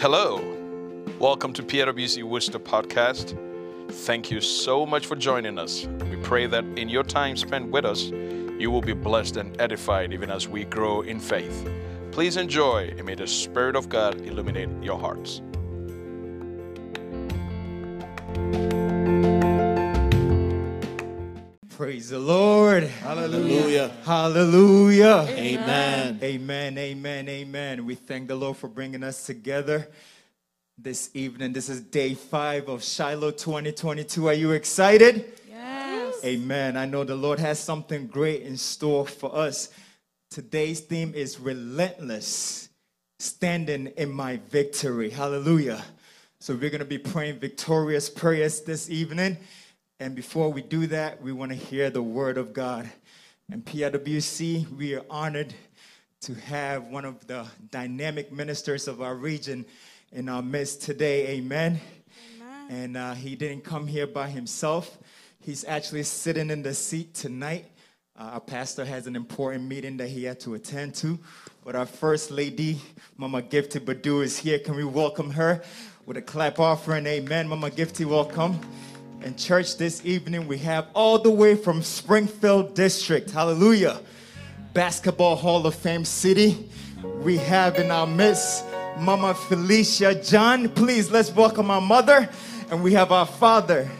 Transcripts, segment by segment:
Hello, welcome to PIWC Worcester podcast. Thank you so much for joining us. We pray that in your time spent with us, you will be blessed and edified even as we grow in faith. Please enjoy and may the Spirit of God illuminate your hearts. Praise the Lord. Hallelujah. Hallelujah. Amen. Amen. Amen. Amen. We thank the Lord for bringing us together this evening. This is day five of Shiloh 2022. Are you excited? Yes. Amen. I know the Lord has something great in store for us. Today's theme is relentless, standing in my victory. Hallelujah. So we're going to be praying victorious prayers this evening. And before we do that, we want to hear the word of God. And PIWC, we are honored to have one of the dynamic ministers of our region in our midst today. Amen. And uh, he didn't come here by himself. He's actually sitting in the seat tonight. Uh, our pastor has an important meeting that he had to attend to. But our first lady, Mama Gifty Badu, is here. Can we welcome her with a clap offering? Amen. Mama Gifty, welcome. And church, this evening we have all the way from Springfield District. Hallelujah. Basketball Hall of Fame City. We have in our midst Mama Felicia John. Please let's welcome our mother. And we have our father,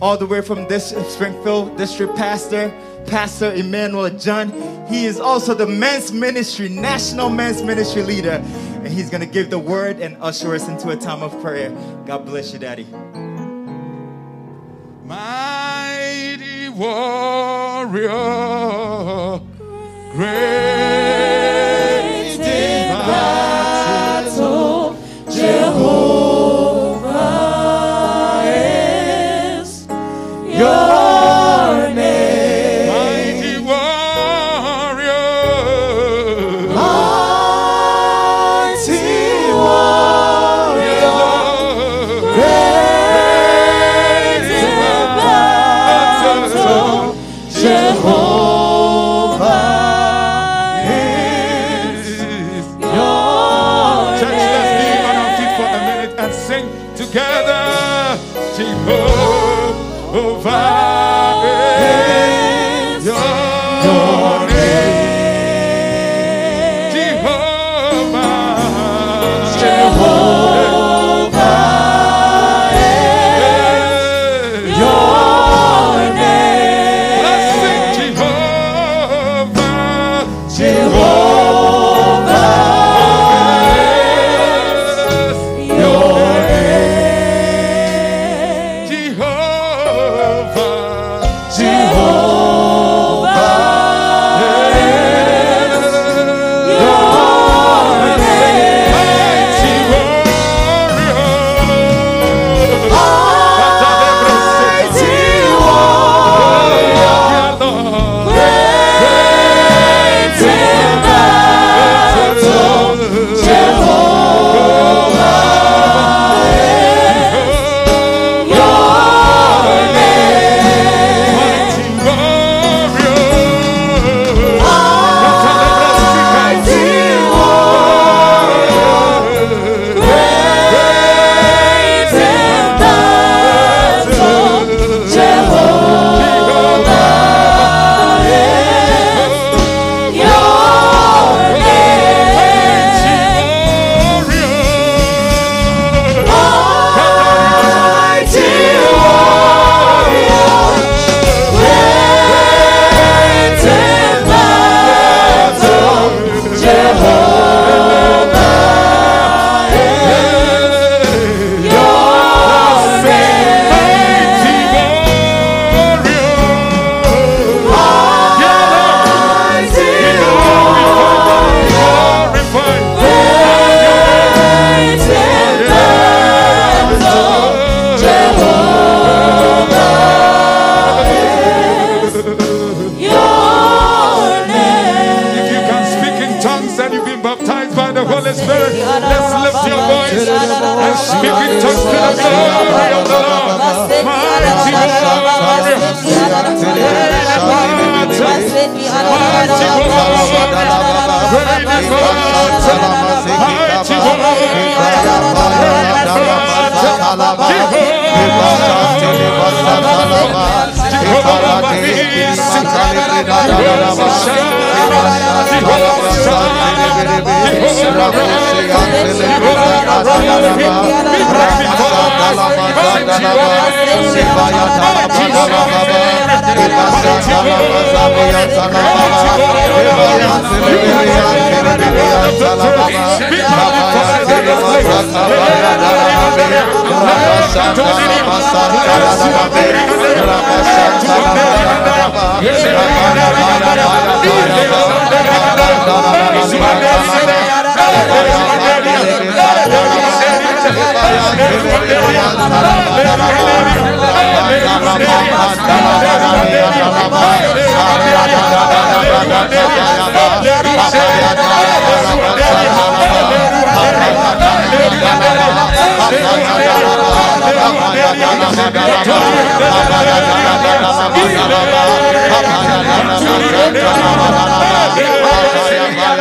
all the way from this Springfield District Pastor, Pastor Emmanuel John. He is also the men's ministry, national men's ministry leader. And he's going to give the word and usher us into a time of prayer. God bless you, Daddy. Mighty warrior, great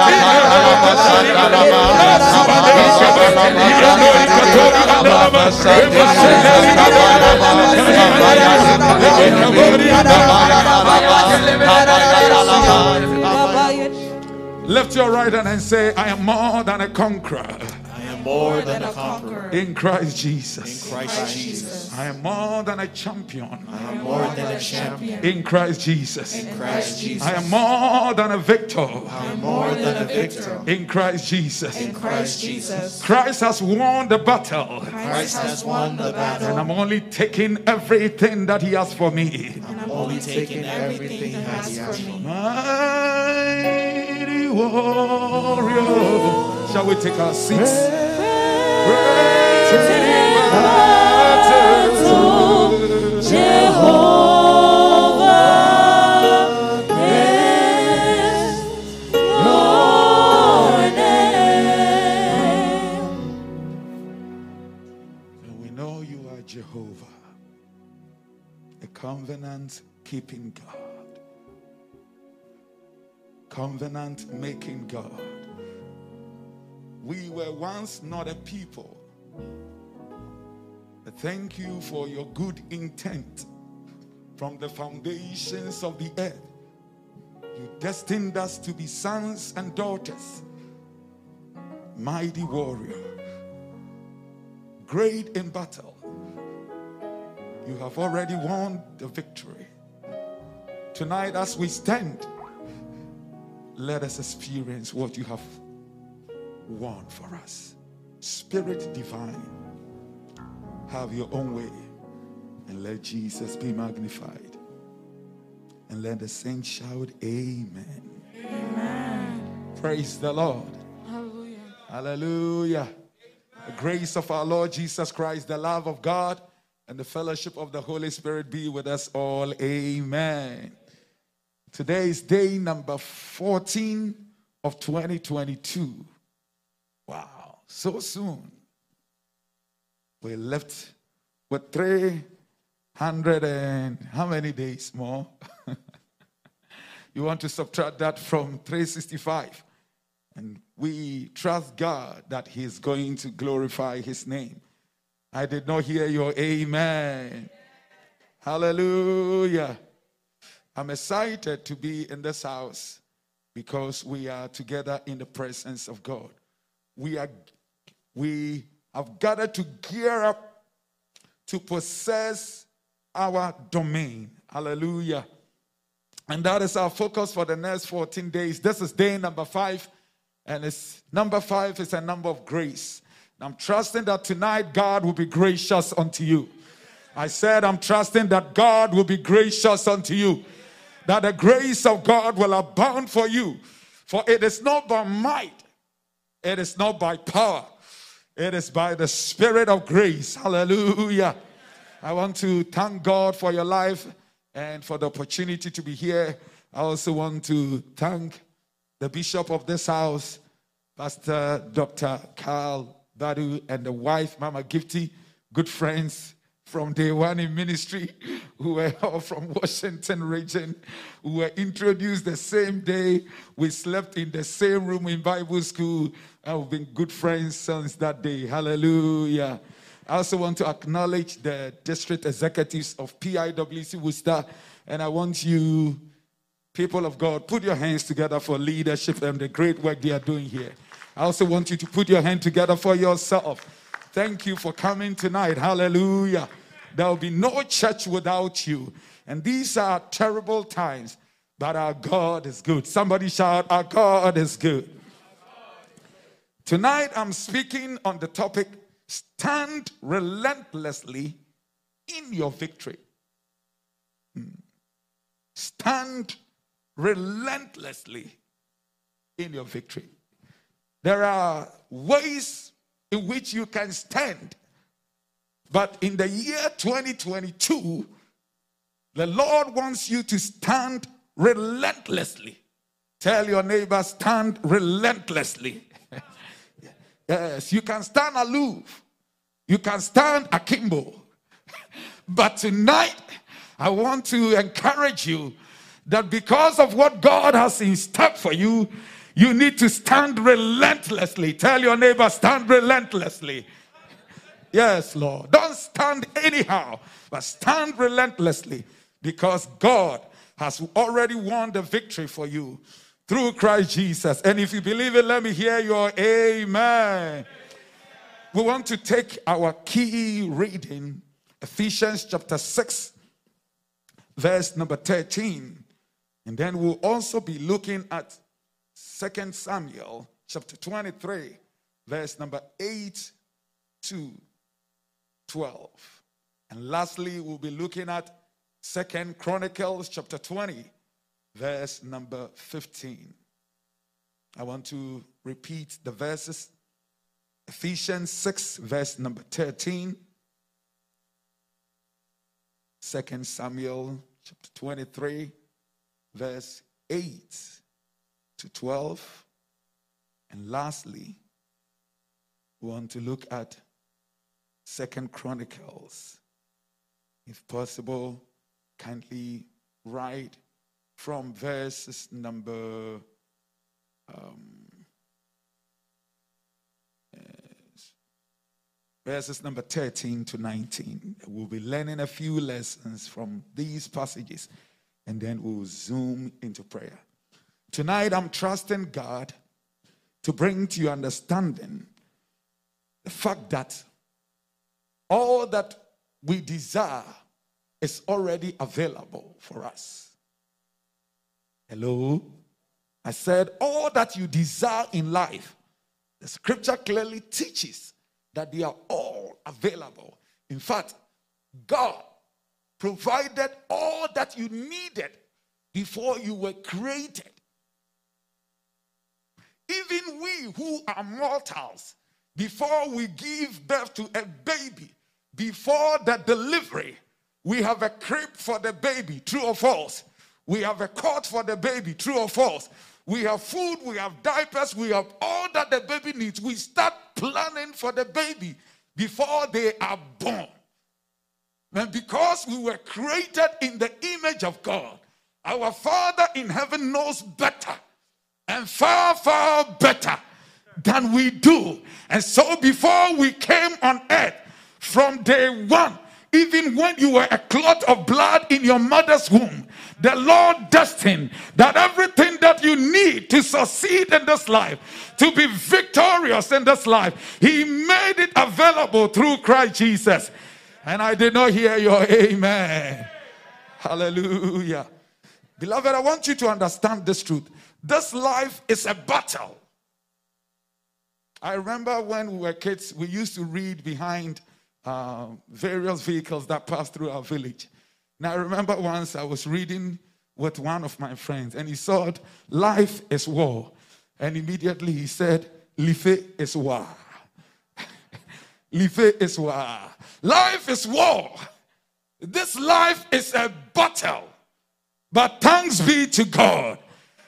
Yeah. Lift your right hand and say, I am more than a conqueror I am more than a conqueror in Christ Jesus. in Christ Jesus. I am more than a champion I am more than a champion in Christ Jesus. in Christ Jesus. I am more than a victor I am more than a victor in Christ Jesus. in Christ Jesus. Christ has won the battle, Christ has won the battle. and. I'm only taking everything that He has for me. I'm only taking everything that He has for me. Mighty warrior. Shall we take our seats? Great in battle. And we know you are Jehovah, a covenant keeping God, covenant making God. We were once not a people. Thank you for your good intent from the foundations of the earth. You destined us to be sons and daughters, mighty warrior great in battle. You have already won the victory. Tonight, as we stand, let us experience what you have won for us. Spirit divine, have your own way and let Jesus be magnified. And let the saints shout, Amen. Praise the Lord. Hallelujah. Hallelujah. The grace of our Lord Jesus Christ, the love of God, and the fellowship of the Holy Spirit be with us all. Amen. Today is day number 14 of 2022. Wow, so soon. We left with 300 and how many days more? you want to subtract that from 365. And we trust God that He's going to glorify His name. I did not hear your amen. Hallelujah. I'm excited to be in this house because we are together in the presence of God. We are we have gathered to gear up to possess our domain. Hallelujah. And that is our focus for the next 14 days. This is day number five. And it's number five is a number of grace. I'm trusting that tonight God will be gracious unto you. I said, I'm trusting that God will be gracious unto you. That the grace of God will abound for you. For it is not by might, it is not by power, it is by the Spirit of grace. Hallelujah. I want to thank God for your life and for the opportunity to be here. I also want to thank the bishop of this house, Pastor Dr. Carl Badu, and the wife, Mama Gifty, good friends from day one in ministry, who were all from Washington region, who were introduced the same day. We slept in the same room in Bible school, and we've been good friends since that day. Hallelujah. I also want to acknowledge the district executives of PIWC Worcester, and I want you People of God, put your hands together for leadership and the great work they are doing here. I also want you to put your hand together for yourself. Thank you for coming tonight. Hallelujah. There will be no church without you. And these are terrible times, but our God is good. Somebody shout, Our God is good. Tonight I'm speaking on the topic stand relentlessly in your victory. Hmm. Stand relentlessly in your victory. There are ways in which you can stand. But in the year 2022, the Lord wants you to stand relentlessly. Tell your neighbor, stand relentlessly. yes, you can stand aloof. You can stand akimbo. But tonight, I want to encourage you that because of what God has in step for you, you need to stand relentlessly. Tell your neighbor, stand relentlessly. Yes, Lord. Don't stand anyhow, but stand relentlessly because God has already won the victory for you through Christ Jesus. And if you believe it, let me hear your amen. We want to take our key reading, Ephesians chapter 6, verse number 13. And then we'll also be looking at Second Samuel chapter 23, verse number 8 to 12. And lastly, we'll be looking at Second Chronicles chapter 20, verse number 15. I want to repeat the verses. Ephesians 6, verse number 13. Second Samuel chapter 23, verse 8 to 12. And lastly, we want to look at Second Chronicles. If possible, kindly write from verses number um, verses number 13 to 19. We'll be learning a few lessons from these passages and then we'll zoom into prayer. Tonight, I'm trusting God to bring to your understanding the fact that all that we desire is already available for us. Hello? I said, all that you desire in life, the scripture clearly teaches that they are all available. In fact, God provided all that you needed before you were created. Even we who are mortals, before we give birth to a baby, before the delivery, we have a crib for the baby, true or false? We have a cot for the baby, true or false? We have food, we have diapers, we have all that the baby needs. We start planning for the baby before they are born. And because we were created in the image of God, our Father in heaven knows better and far, far better than we do. And so before we came on earth, from day one, even when you were a clot of blood in your mother's womb, the Lord destined that everything that you need to succeed in this life, to be victorious in this life, He made it available through Christ Jesus. And I did not hear your amen. Hallelujah. Beloved, I want you to understand this truth. This life is a battle. I remember when we were kids, we used to read behind uh, various vehicles that passed through our village. Now, I remember once I was reading with one of my friends, and he said, Life is war. And immediately he said, Life is war. Life is war. Life is war. This life is a battle. But thanks be to God.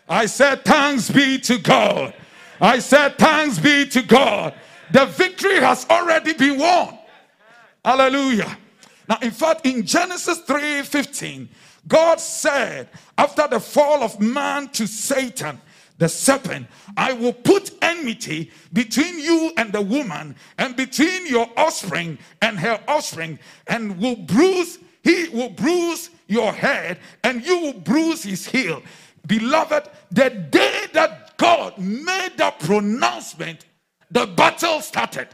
I said, Thanks be to God. I said, Thanks be to God. The victory has already been won. Hallelujah. Now, in fact, in Genesis 3 15, God said, after the fall of man to Satan, the serpent, I will put enmity between you and the woman, and between your offspring and her offspring, and will bruise, he will bruise your head, and you will bruise his heel. Beloved, the day that God made that pronouncement, the battle started.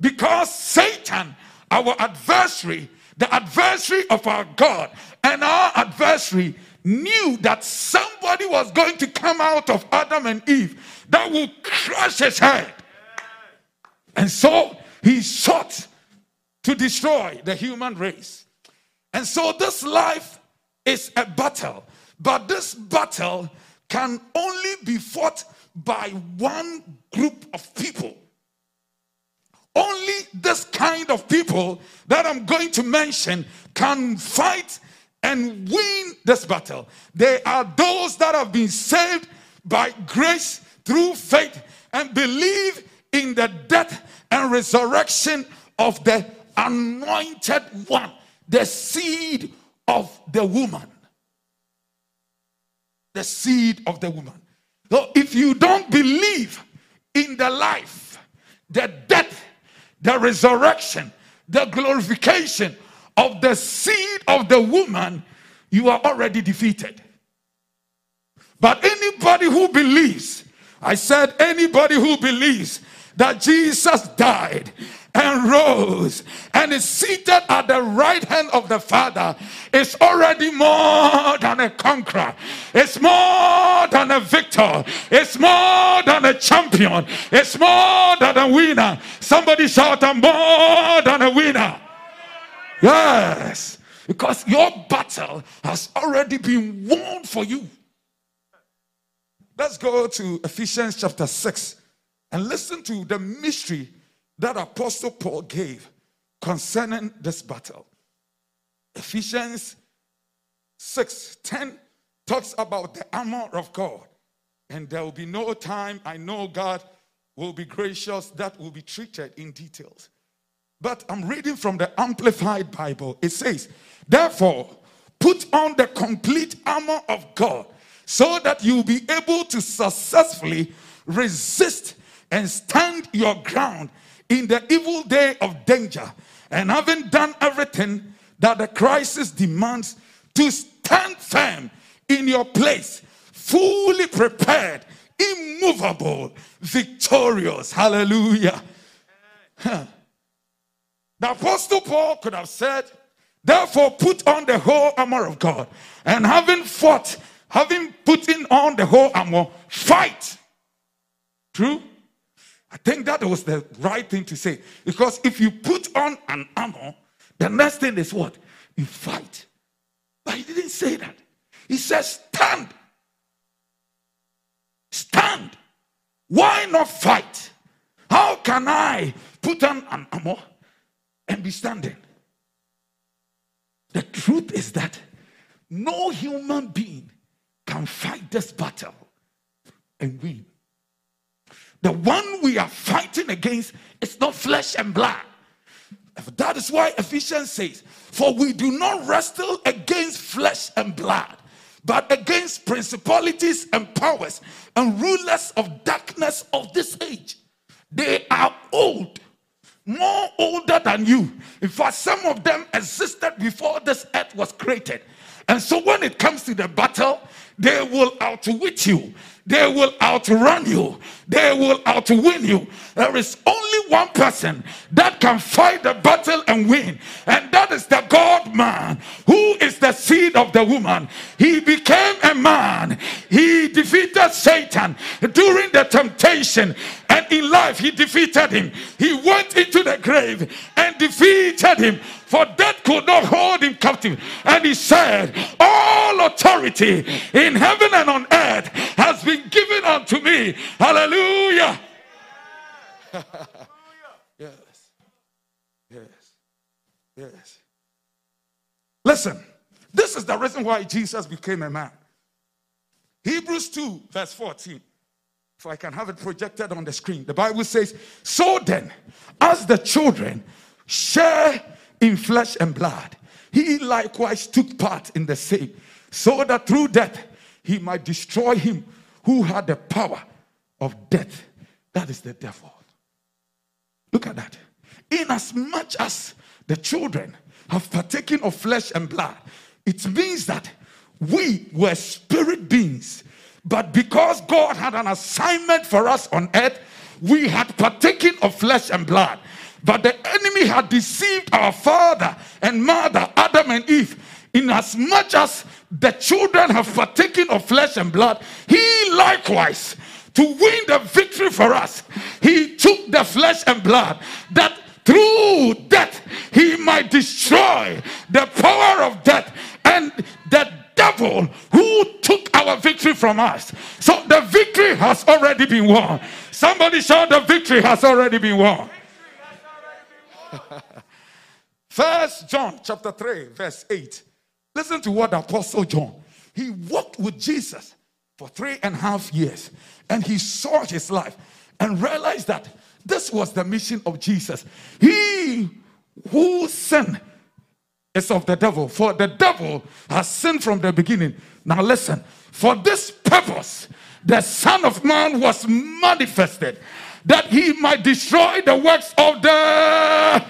Because Satan, our adversary, the adversary of our God, and our adversary knew that somebody was going to come out of Adam and Eve that will crush his head. And so he sought to destroy the human race. And so this life is a battle, but this battle can only be fought by one group of people. Only this kind of people that I'm going to mention can fight and win this battle. They are those that have been saved by grace through faith and believe in the death and resurrection of the anointed one, the seed of the woman. The seed of the woman. So if you don't believe in the life, the death, the resurrection, the glorification of the seed of the woman, you are already defeated. But anybody who believes, I said, anybody who believes that Jesus died and rose and is seated at the right hand of the Father is already more than a conqueror. It's more than a victor. It's more than a champion. It's more than a winner. Somebody shout, I'm more than a winner. Yes, because your battle has already been won for you. Let's go to Ephesians chapter 6 and listen to the mystery that Apostle Paul gave concerning this battle. Ephesians 6 10 talks about the armor of God. And there will be no time, I know God will be gracious, that will be treated in details. But I'm reading from the Amplified Bible. It says, Therefore, put on the complete armor of God so that you'll be able to successfully resist and stand your ground in the evil day of danger. And having done everything that the crisis demands, to stand firm in your place, fully prepared, immovable, victorious. Hallelujah. Huh. The Apostle Paul could have said, Therefore, put on the whole armor of God. And having fought, having put in on the whole armor, fight. True? I think that was the right thing to say. Because if you put on an armor, the next thing is what? You fight. But he didn't say that. He says, stand. Stand. Why not fight? How can I put on an armor and be standing? The truth is that no human being can fight this battle and win. The one we are fighting against is not flesh and blood. That is why Ephesians says, For we do not wrestle against flesh and blood, but against principalities and powers and rulers of darkness of this age. They are old, more older than you. In fact, some of them existed before this earth was created. And so when it comes to the battle, they will outwit you. They will outrun you. They will outwin you. There is only one person that can fight the battle and win, and that is the God man, who is the seed of the woman. He became a man. He defeated Satan during the temptation, and in life, he defeated him. He went into the grave and defeated him for death could not hold him captive. And he said, All authority in heaven and on earth has been given unto me. Hallelujah. yes. Yes. Yes. Listen, this is the reason why Jesus became a man. Hebrews 2, verse 14. If I can have it projected on the screen, the Bible says, So then, as the children share in flesh and blood. He likewise took part in the same, so that through death he might destroy him who had the power of death. That is the devil. Look at that. Inasmuch as much as the children have partaken of flesh and blood, it means that we were spirit beings, but because God had an assignment for us on earth, we had partaken of flesh and blood. But the enemy had deceived our father and mother, Adam and Eve, inasmuch as the children have partaken of flesh and blood, he likewise, to win the victory for us, he took the flesh and blood that through death he might destroy the power of death and the devil who took our victory from us. So the victory has already been won. Somebody shout, The victory has already been won. First John chapter 3, verse 8. Listen to what Apostle John. He walked with Jesus for three and a half years and he saw his life and realized that this was the mission of Jesus. He who sinned is of the devil, for the devil has sinned from the beginning. Now, listen, for this purpose, the Son of Man was manifested that he might destroy the works of the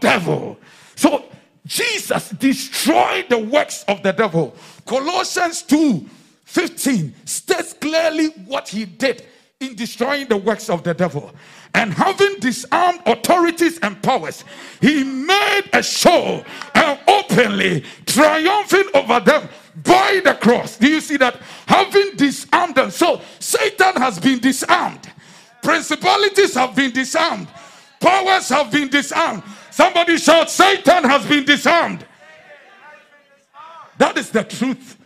devil. So, Jesus destroyed the works of the devil. Colossians 2 15 states clearly what he did in destroying the works of the devil. And having disarmed authorities and powers, he made a show and openly triumphing over them by the cross. Do you see that? Having disarmed them. So Satan has been disarmed, principalities have been disarmed, powers have been disarmed. Somebody shout, Satan has been disarmed. That is the truth.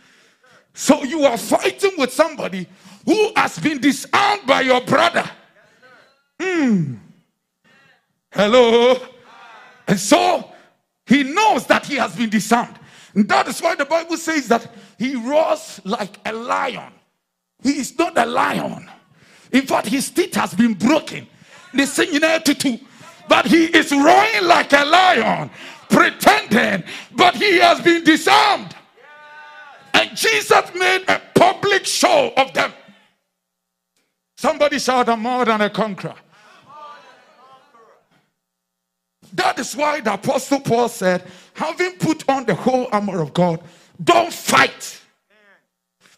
So you are fighting with somebody who has been disarmed by your brother. Hmm. Hello. And so he knows that he has been disarmed. And that is why the Bible says that he roars like a lion. He is not a lion. In fact, his teeth has been broken. They sing in two, but he is roaring like a lion, pretending, but he has been disarmed. And Jesus made a public show of them. Somebody shout, I'm more than a conqueror. That is why the Apostle Paul said, having put on the whole armor of God, don't fight.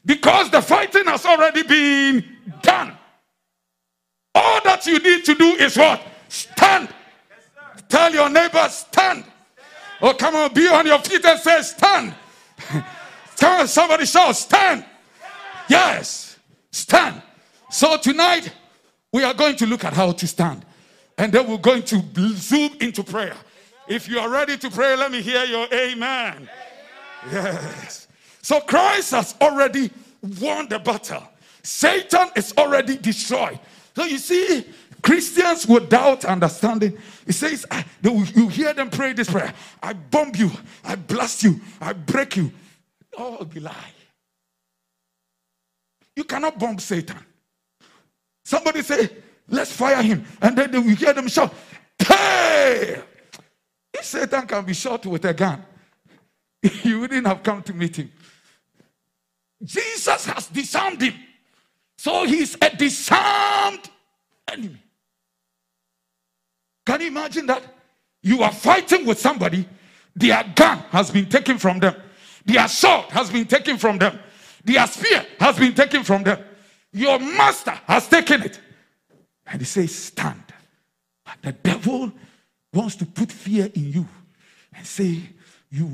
Because the fighting has already been done. All that you need to do is what? Stand. Tell your neighbor, stand. Oh, come on, be on your feet and say, stand. Come on, somebody shout, stand. Yes, stand. So tonight, we are going to look at how to stand. And then we're going to zoom into prayer. If you are ready to pray, let me hear your amen. Yes. So Christ has already won the battle. Satan is already destroyed. So you see, Christians without understanding, it says, ah, you hear them pray this prayer I bomb you, I blast you, I break you. Oh, be lie. You cannot bomb Satan. Somebody say, let's fire him. And then you hear them shout, hey! If Satan can be shot with a gun, you wouldn't have come to meet him. Jesus has disarmed him. So he's a disarmed enemy. Can you imagine that? You are fighting with somebody, their gun has been taken from them, their sword has been taken from them, their spear has been taken from them. Your master has taken it. And he says, Stand. But the devil wants to put fear in you and say, You,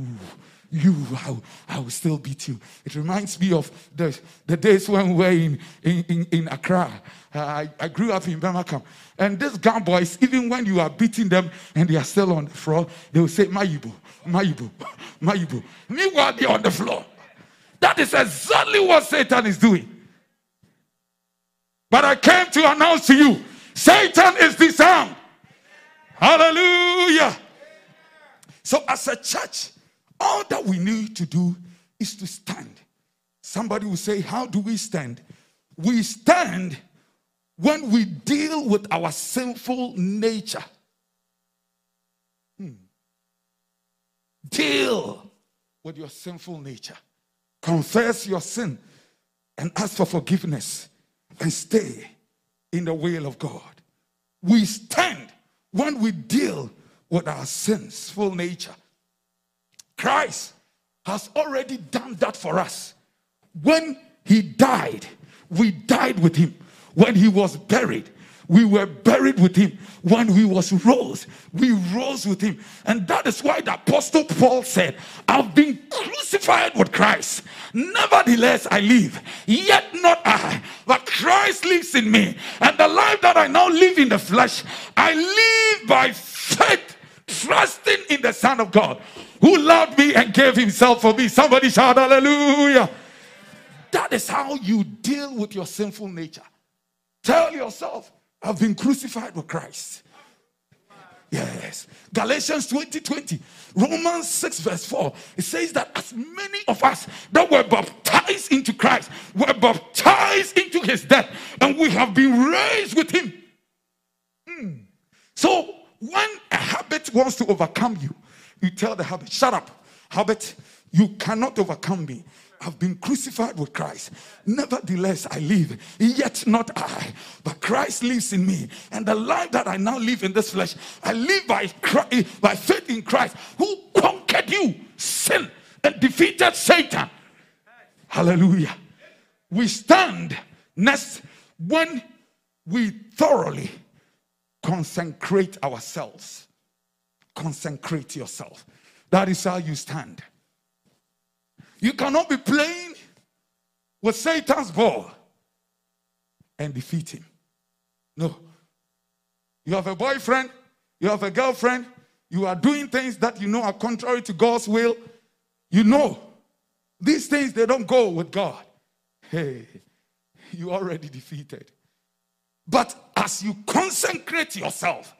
you, I will, I will still beat you. It reminds me of the, the days when we were in, in, in, in Accra. Uh, I, I grew up in Bemakam. And these gun boys, even when you are beating them and they are still on the floor, they will say, Mayibu, Mayibu, Mayibu. Meanwhile, they're on the floor. That is exactly what Satan is doing. But I came to announce to you Satan is disarmed. Hallelujah. So, as a church, all that we need to do is to stand. Somebody will say, How do we stand? We stand when we deal with our sinful nature. Hmm. Deal with your sinful nature. Confess your sin and ask for forgiveness and stay in the will of God. We stand when we deal with our sinful nature. Christ has already done that for us. When he died, we died with him. When he was buried, we were buried with him. When he was rose, we rose with him. And that is why the apostle Paul said, I've been crucified with Christ. Nevertheless, I live. Yet not I, but Christ lives in me. And the life that I now live in the flesh, I live by faith, trusting in the Son of God who loved me and gave himself for me. Somebody shout hallelujah. That is how you deal with your sinful nature. Tell yourself, I've been crucified with Christ. Yes. Galatians 20 20. Romans 6, verse 4. It says that as many of us that were baptized into Christ were baptized into his death, and we have been raised with him. Hmm. So when a habit wants to overcome you, you tell the habit, shut up. Habit, you cannot overcome me. I've been crucified with Christ. Nevertheless, I live. Yet not I, but Christ lives in me. And the life that I now live in this flesh, I live by, Christ, by faith in Christ, who conquered you, sin, and defeated Satan. Hallelujah. We stand next when we thoroughly consecrate ourselves. Consecrate yourself. That is how you stand. You cannot be playing with Satan's ball and defeat him. No. You have a boyfriend, you have a girlfriend, you are doing things that you know are contrary to God's will. You know these things, they don't go with God. Hey, you already defeated. But as you consecrate yourself,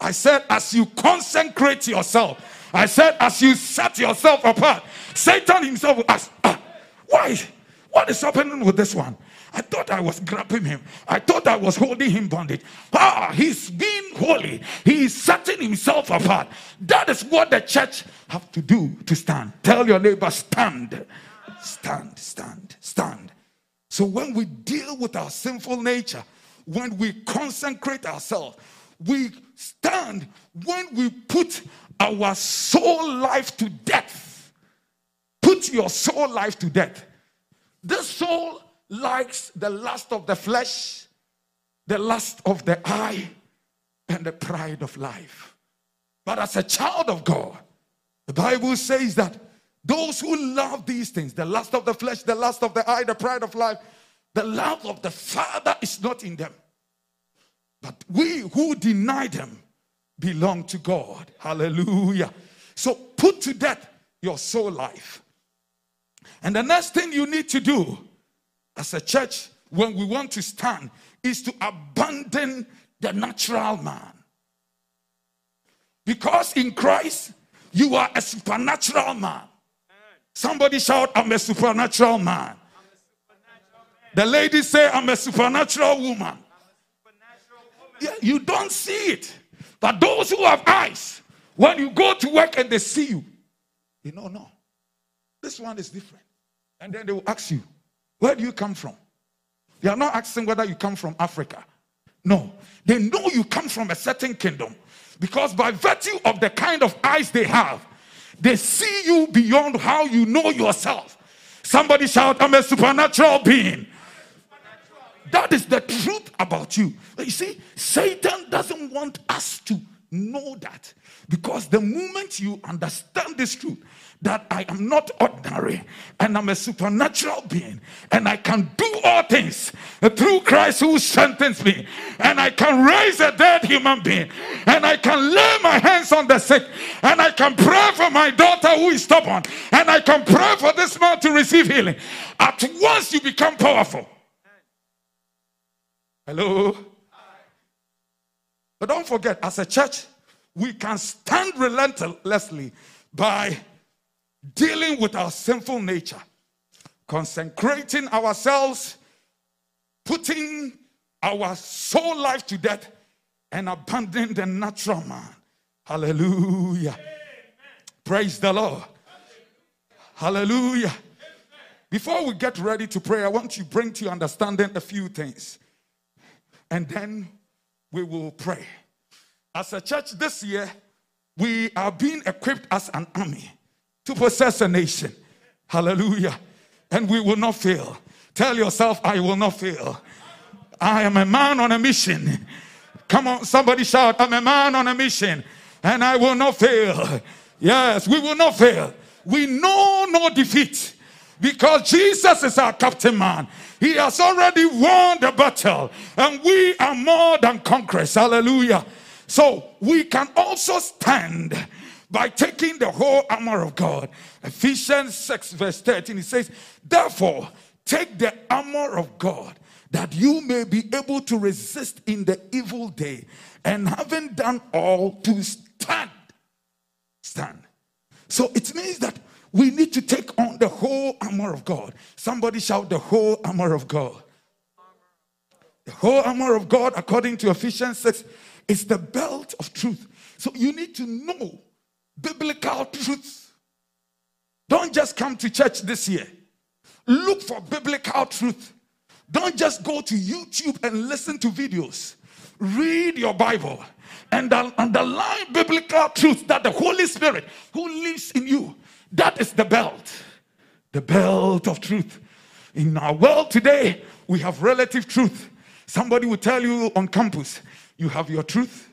I said, as you consecrate yourself, I said, as you set yourself apart, Satan himself will ask, ah, why? What is happening with this one? I thought I was grabbing him. I thought I was holding him bondage. Ah, he's being holy. He is setting himself apart. That is what the church have to do to stand. Tell your neighbor, stand. Stand, stand, stand. So when we deal with our sinful nature, when we consecrate ourselves, we stand when we put our soul life to death. Put your soul life to death. The soul likes the lust of the flesh, the lust of the eye, and the pride of life. But as a child of God, the Bible says that those who love these things, the lust of the flesh, the lust of the eye, the pride of life, the love of the Father is not in them. But we who deny them belong to God. Hallelujah. So put to death your soul life. And the next thing you need to do as a church when we want to stand is to abandon the natural man. Because in Christ, you are a supernatural man. Somebody shout, I'm a supernatural man. The lady say, I'm a supernatural woman. Yeah, you don't see it. But those who have eyes, when you go to work and they see you, you know, no, this one is different. And then they will ask you, where do you come from? They are not asking whether you come from Africa. No, they know you come from a certain kingdom because by virtue of the kind of eyes they have, they see you beyond how you know yourself. Somebody shout, I'm a supernatural being. That is the truth about you. You see, Satan doesn't want us to know that because the moment you understand this truth, that I am not ordinary and I'm a supernatural being and I can do all things through Christ who strengthens me and I can raise a dead human being and I can lay my hands on the sick and I can pray for my daughter who is stubborn and I can pray for this man to receive healing. At once you become powerful. Hello? But don't forget, as a church, we can stand relentlessly by dealing with our sinful nature, consecrating ourselves, putting our soul life to death, and abandoning the natural man. Hallelujah. Amen. Praise the Lord. Hallelujah. Amen. Before we get ready to pray, I want to bring to your understanding a few things. And then we will pray. As a church this year, we are being equipped as an army to possess a nation. Hallelujah. And we will not fail. Tell yourself, I will not fail. I am a man on a mission. Come on, somebody shout, I'm a man on a mission and I will not fail. Yes, we will not fail. We know no defeat because Jesus is our captain man. He has already won the battle and we are more than conquerors. Hallelujah. So we can also stand by taking the whole armor of God. Ephesians 6, verse 13, it says, Therefore, take the armor of God that you may be able to resist in the evil day, and having done all, to stand. Stand. So it means that we need to take on the whole armor of God. Somebody shout, The whole armor of God. The whole armor of God, according to Ephesians 6, is the belt of truth. So you need to know biblical truth. Don't just come to church this year. Look for biblical truth. Don't just go to YouTube and listen to videos. Read your Bible and underline biblical truth that the Holy Spirit who lives in you, that is the belt. The belt of truth. In our world today, we have relative truth. Somebody will tell you on campus, you have your truth,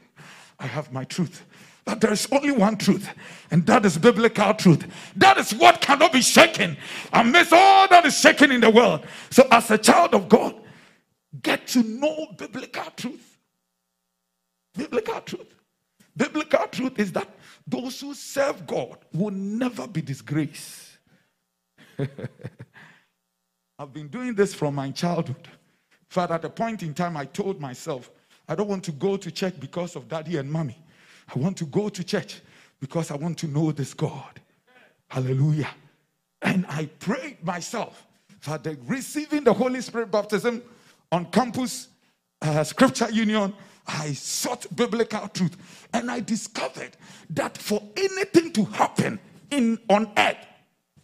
I have my truth. But there is only one truth, and that is biblical truth. That is what cannot be shaken amidst all that is shaken in the world. So, as a child of God, get to know biblical truth. Biblical truth. Biblical truth is that those who serve God will never be disgraced. I've been doing this from my childhood. But at a point in time, I told myself, I don't want to go to church because of daddy and mommy. I want to go to church because I want to know this God. Hallelujah. And I prayed myself for the receiving the Holy Spirit baptism on campus uh, scripture union. I sought biblical truth and I discovered that for anything to happen in on earth,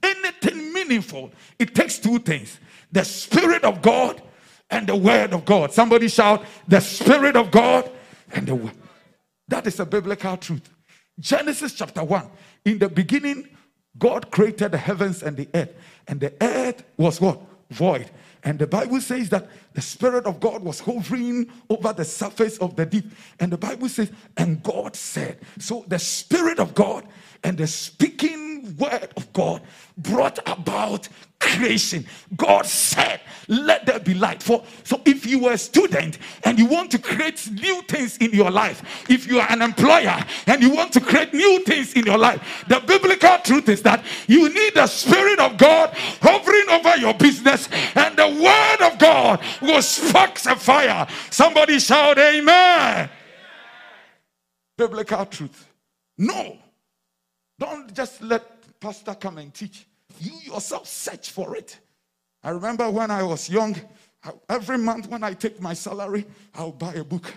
anything meaningful, it takes two things the Spirit of God and the Word of God. Somebody shout, the Spirit of God and the Word. That is a biblical truth. Genesis chapter 1. In the beginning, God created the heavens and the earth, and the earth was what? Void. And the Bible says that the Spirit of God was hovering over the surface of the deep. And the Bible says, and God said. So the Spirit of God and the speaking word of God brought about creation. God said, Let there be light. For so if you were a student and you want to create new things in your life, if you are an employer and you want to create new things in your life, the biblical truth is that you need the Spirit of God hovering over your business, and the word of God will spark a fire. Somebody shout, Amen. Biblical truth. No. Don't just let pastor come and teach. You yourself search for it. I remember when I was young, every month when I take my salary, I'll buy a book.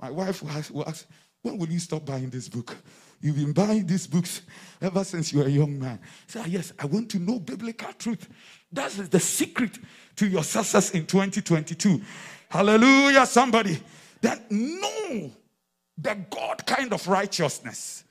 My wife will ask, When will you stop buying this book? You've been buying these books ever since you were a young man. Say, so, ah, Yes, I want to know biblical truth. That is the secret to your success in 2022. Hallelujah, somebody. That know the God kind of righteousness,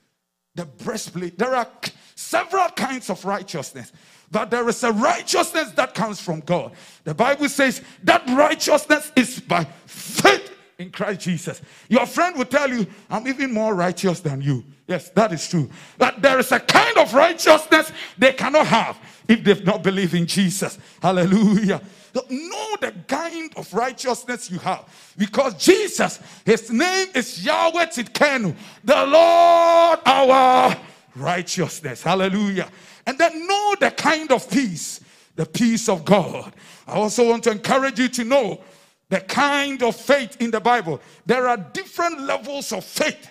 the breastplate. There are several kinds of righteousness. But there is a righteousness that comes from God. The Bible says that righteousness is by faith in Christ Jesus. Your friend will tell you, I'm even more righteous than you. Yes, that is true. But there is a kind of righteousness they cannot have if they've not believed in Jesus. Hallelujah. Know the kind of righteousness you have. Because Jesus, his name is Yahweh Tsidkenu, the Lord our righteousness. Hallelujah. And then know the kind of peace, the peace of God. I also want to encourage you to know the kind of faith in the Bible. There are different levels of faith.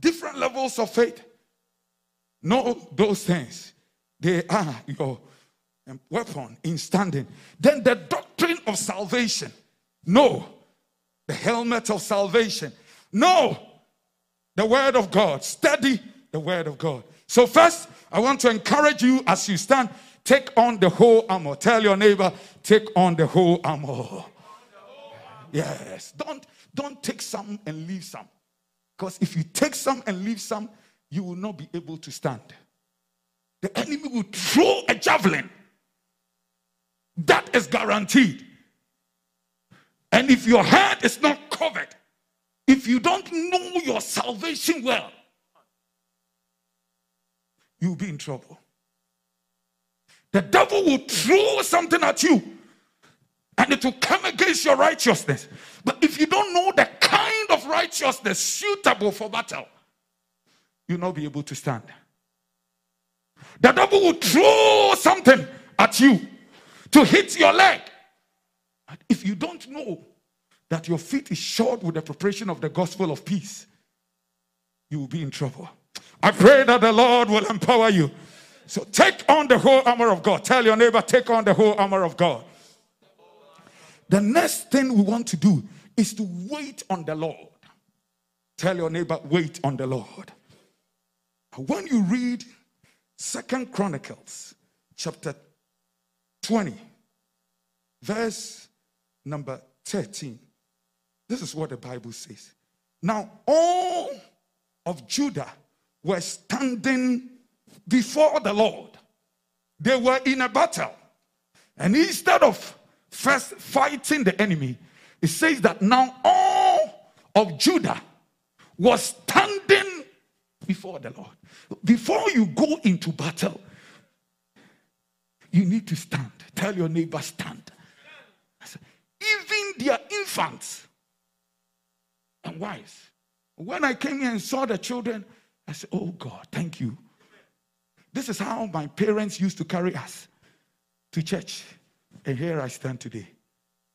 Different levels of faith. Know those things. They are your weapon in standing. Then the doctrine of salvation. No, the helmet of salvation. No, the word of God. Study the word of God. So, first, I want to encourage you as you stand, take on the whole armor. Tell your neighbor, take on the whole armor. Yes. Don't, don't take some and leave some. Because if you take some and leave some, you will not be able to stand. the enemy will throw a javelin. That is guaranteed. And if your head is not covered, if you don't know your salvation well, you'll be in trouble. The devil will throw something at you and it will come against your righteousness. But if you don't know the kind of righteousness suitable for battle, you'll not be able to stand. The devil will throw something at you to hit your leg. And if you don't know that your feet is shod with the preparation of the gospel of peace, you will be in trouble. I pray that the Lord will empower you. So take on the whole armor of God. Tell your neighbor, take on the whole armor of God. The next thing we want to do is to wait on the Lord. Tell your neighbor, wait on the Lord. When you read Second Chronicles chapter 20, verse number 13, this is what the Bible says. Now, all of Judah were standing before the Lord. They were in a battle. And instead of first fighting the enemy, it says that now all of Judah was standing before the Lord. Before you go into battle, you need to stand. Tell your neighbor, stand. Even their infants and wives. When I came here and saw the children, I said, Oh God, thank you. This is how my parents used to carry us to church. And here I stand today.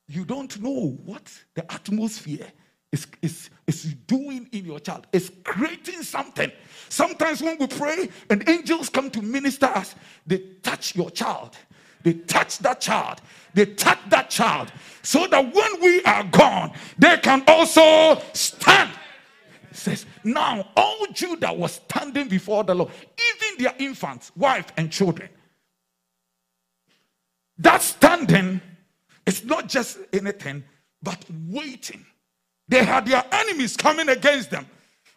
You don't know what the atmosphere is, is, is doing in your child. It's creating something. Sometimes when we pray and angels come to minister us, they touch your child. They touch that child. They touch that child. So that when we are gone, they can also stand. It says, now all Judah was standing before the Lord, even their infants, wife, and children. That standing is not just anything, but waiting. They had their enemies coming against them.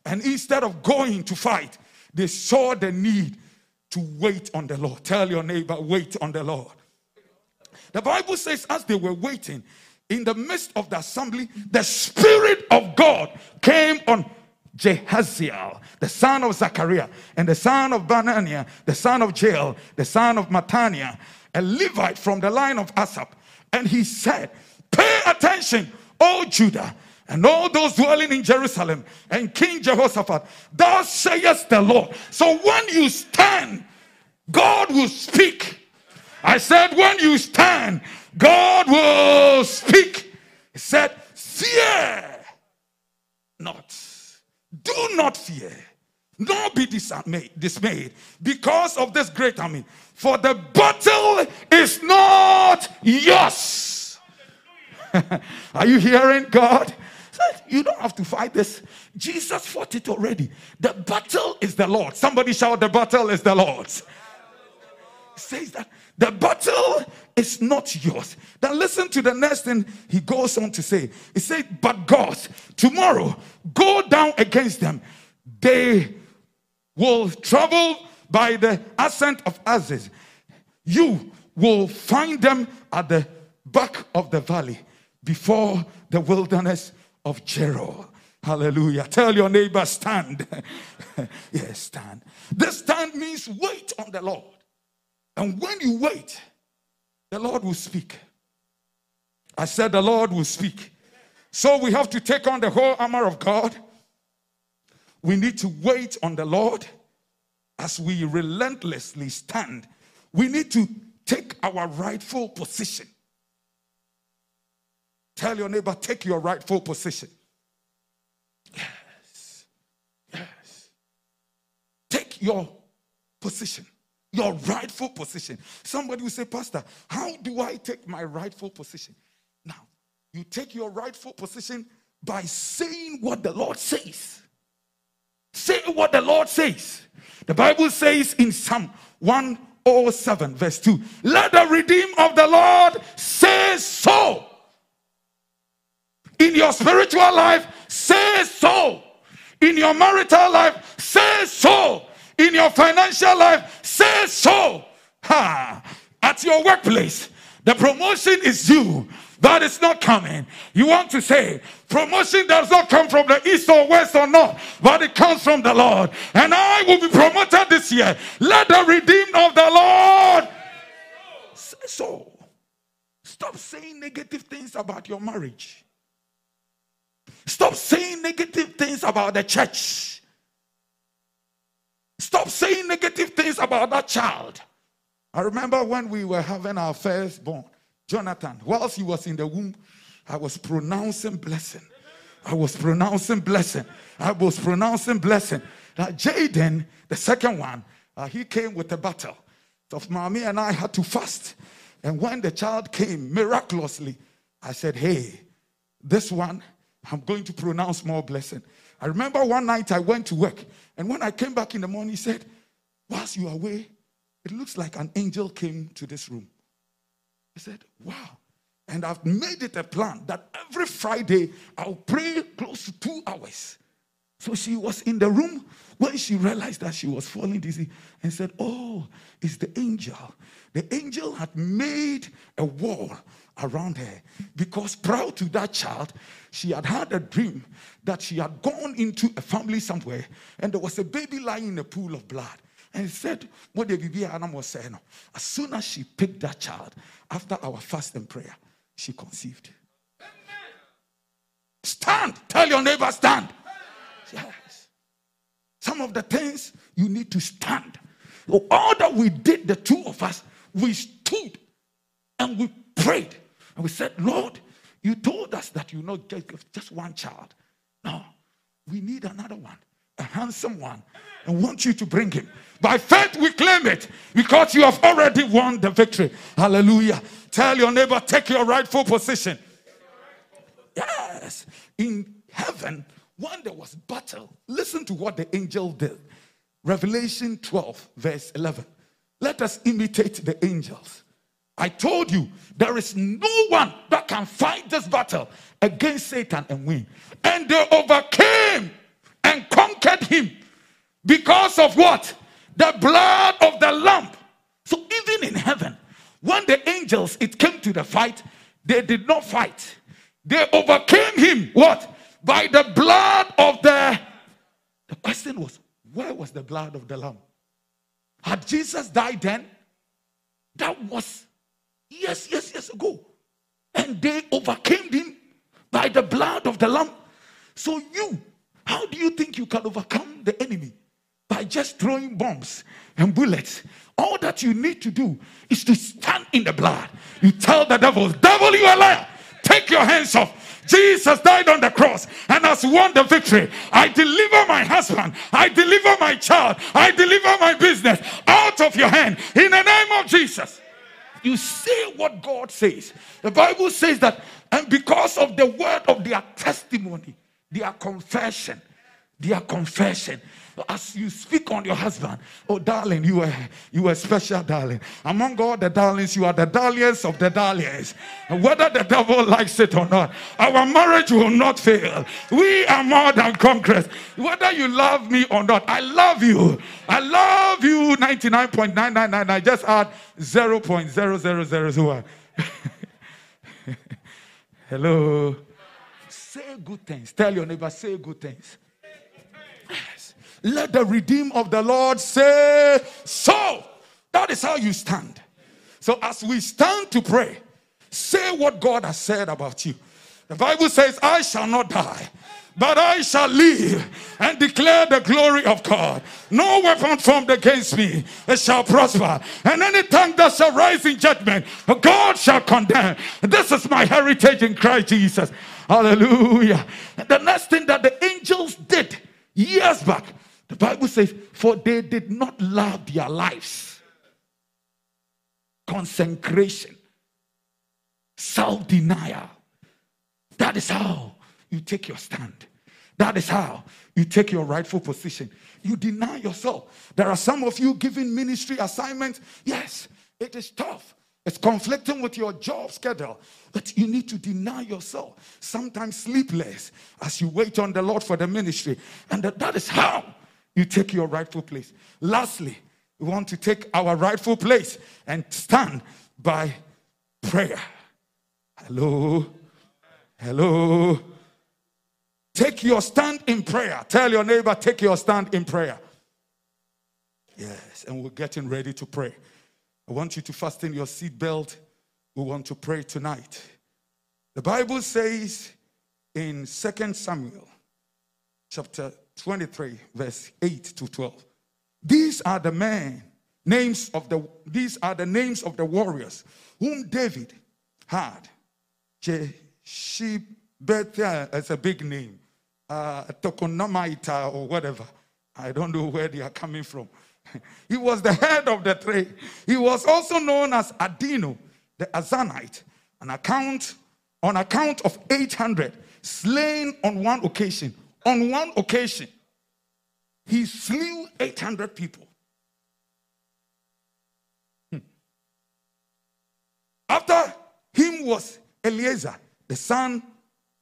And instead of going to fight, they saw the need to wait on the Lord. Tell your neighbor, wait on the Lord. The Bible says, as they were waiting, in the midst of the assembly, the Spirit of God came on Jahaziel, the son of Zachariah, and the son of Bananiah, the son of Jeiel, the son of Mattaniah, a Levite from the line of Asaph. And he said, Pay attention, O Judah, and all those dwelling in Jerusalem, and King Jehoshaphat, thus saith the Lord. So when you stand, God will speak. I said, when you stand, God will speak. He said, Fear not. Do not fear, nor be dismayed because of this great army. For the battle is not yours. Are you hearing God? You don't have to fight this. Jesus fought it already. The battle is the Lord. Somebody shout, The battle is the Lord's. says that the battle is not yours. Then listen to the next thing he goes on to say. He said, But God, tomorrow, go down against them. They will travel by the ascent of Aziz. You will find them at the back of the valley before the wilderness of Jeruel. Hallelujah. Tell your neighbor, stand. yes, stand. This stand means wait on the Lord. And when you wait, the Lord will speak. I said, the Lord will speak. So we have to take on the whole armor of God. We need to wait on the Lord as we relentlessly stand. We need to take our rightful position. Tell your neighbor, take your rightful position. Yes. Yes. Take your position, your rightful position. Somebody will say, Pastor, how do I take my rightful position? Now, you take your rightful position by saying what the Lord says. Say what the Lord says. The Bible says in Psalm 107, verse 2, let the redeemed of the Lord say so. In your spiritual life, say so. In your marital life, say so. In your financial life, say so. Ha. At your workplace, the promotion is due, but it's not coming. You want to say, promotion does not come from the east or west or north, but it comes from the Lord. And I will be promoted this year. Let the redeemed of the Lord say so. Stop saying negative things about your marriage. Stop saying negative things about the church. Stop saying negative things about that child. I remember when we were having our firstborn, Jonathan, whilst he was in the womb, I was pronouncing blessing. I was pronouncing blessing. I was pronouncing blessing. Now, Jaden, the second one, uh, he came with a battle. So, mommy and I had to fast. And when the child came miraculously, I said, Hey, this one, I'm going to pronounce more blessing. I remember one night I went to work, and when I came back in the morning, he said, Whilst you are away, it looks like an angel came to this room. I said, Wow. And I've made it a plan that every Friday I'll pray close to two hours. So she was in the room when she realized that she was falling dizzy and said, Oh, it's the angel. The angel had made a wall around her because prior to that child, she had had a dream that she had gone into a family somewhere and there was a baby lying in a pool of blood. And he said, What the baby was saying, as soon as she picked that child after our fast and prayer, she conceived. Stand. Tell your neighbor, stand. Yes. Some of the things you need to stand. All that we did, the two of us, we stood and we prayed. And we said, Lord, you told us that you not just one child. No, we need another one, a handsome one, and want you to bring him. By faith, we claim it because you have already won the victory. Hallelujah. Tell your neighbor, take your rightful position. Yes. In heaven, when there was battle, listen to what the angel did. Revelation 12, verse 11. Let us imitate the angels. I told you there is no one that can fight this battle against Satan and win. And they overcame and conquered him because of what? The blood of the lamb. So even in heaven, when the angels it came to the fight, they did not fight. They overcame him. What? By the blood of the. The question was, where was the blood of the lamb? Had Jesus died then? That was yes, yes, yes ago. And they overcame him by the blood of the lamb. So you, how do you think you can overcome the enemy? By just throwing bombs and bullets. All that you need to do is to stand in the blood. You tell the devil, devil, you are liar. Take your hands off. Jesus died on the cross and has won the victory. I deliver my husband. I deliver my child. I deliver my business out of your hand in the name of Jesus. You say what God says. The Bible says that, and because of the word of their testimony, their confession, their confession, as you speak on your husband, oh darling, you are you are special, darling. Among all the darlings, you are the darlings of the darlings. And whether the devil likes it or not, our marriage will not fail. We are more than conquerors. Whether you love me or not, I love you. I love you 99.999. I just add 0.0001. Hello. Say good things. Tell your neighbor, say good things. Let the redeem of the Lord say so. That is how you stand. So as we stand to pray, say what God has said about you. The Bible says, I shall not die, but I shall live and declare the glory of God. No weapon formed against me shall prosper, and any tongue that shall rise in judgment, God shall condemn. This is my heritage in Christ Jesus. Hallelujah. The next thing that the angels did years back, the Bible says, For they did not love their lives. Consecration, self denial. That is how you take your stand. That is how you take your rightful position. You deny yourself. There are some of you giving ministry assignments. Yes, it is tough. It's conflicting with your job schedule, but you need to deny yourself. Sometimes sleepless as you wait on the Lord for the ministry. And that, that is how you take your rightful place. Lastly, we want to take our rightful place and stand by prayer. Hello. Hello. Take your stand in prayer. Tell your neighbor, take your stand in prayer. Yes, and we're getting ready to pray. I want you to fasten your seatbelt. We want to pray tonight. The Bible says in 2 Samuel chapter 23, verse 8 to 12. These are the men, names of the these are the names of the warriors whom David had. Jeshibethia is a big name. Uh, or whatever. I don't know where they are coming from. he was the head of the three. He was also known as Adino, the Azanite, an account on account of 800 slain on one occasion. On one occasion, he slew 800 people. Hmm. After him was Eleazar, the son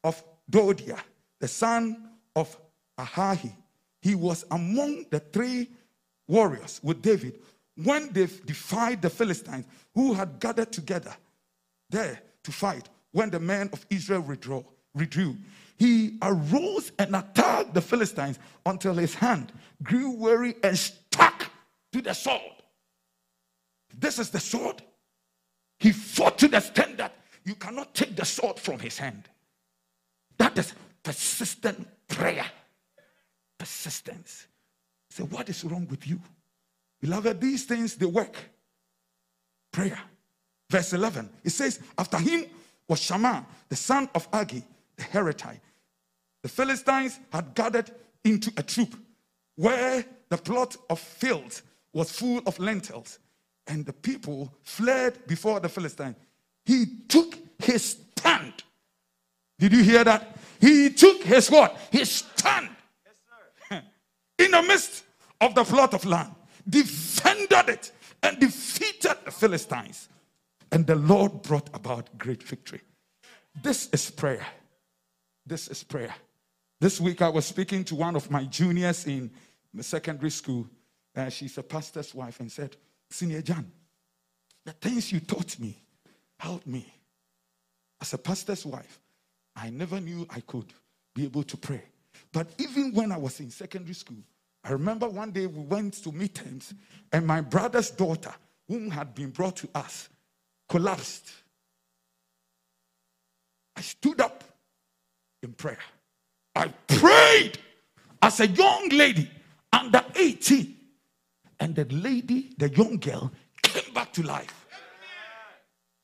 of Dodia, the son of Ahahi. He was among the three warriors with David when they defied the Philistines who had gathered together there to fight when the men of Israel withdrew. He arose and attacked the Philistines until his hand grew weary and stuck to the sword. This is the sword. He fought to the extent that you cannot take the sword from his hand. That is persistent prayer. Persistence. Say, what is wrong with you? Beloved, these things they work. Prayer. Verse 11. It says, After him was Shammah, the son of Agee, the Herethite. The Philistines had gathered into a troop where the plot of fields was full of lentils, and the people fled before the Philistines. He took his stand. Did you hear that? He took his what? His stand. Yes, in the midst of the plot of land, defended it and defeated the Philistines. And the Lord brought about great victory. This is prayer. This is prayer. This week I was speaking to one of my juniors in secondary school. Uh, she's a pastor's wife and said, Senior John, the things you taught me helped me. As a pastor's wife, I never knew I could be able to pray. But even when I was in secondary school, I remember one day we went to midterms, and my brother's daughter, whom had been brought to us, collapsed. I stood up in prayer. I prayed as a young lady under 18. And the lady, the young girl, came back to life.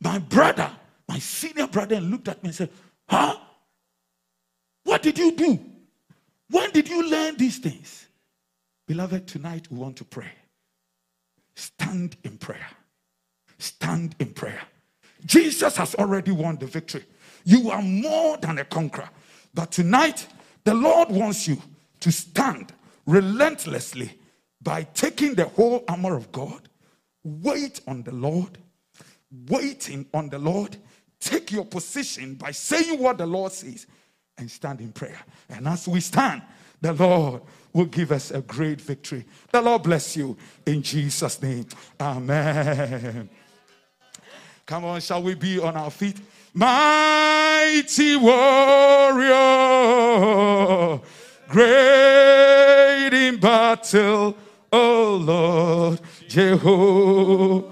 My brother, my senior brother, looked at me and said, Huh? What did you do? When did you learn these things? Beloved, tonight we want to pray. Stand in prayer. Stand in prayer. Jesus has already won the victory. You are more than a conqueror. But tonight, the Lord wants you to stand relentlessly by taking the whole armor of God, wait on the Lord, waiting on the Lord, take your position by saying what the Lord says and stand in prayer. And as we stand, the Lord will give us a great victory. The Lord bless you in Jesus' name. Amen. Come on, shall we be on our feet? Mighty warrior, great in battle, oh Lord, Jehovah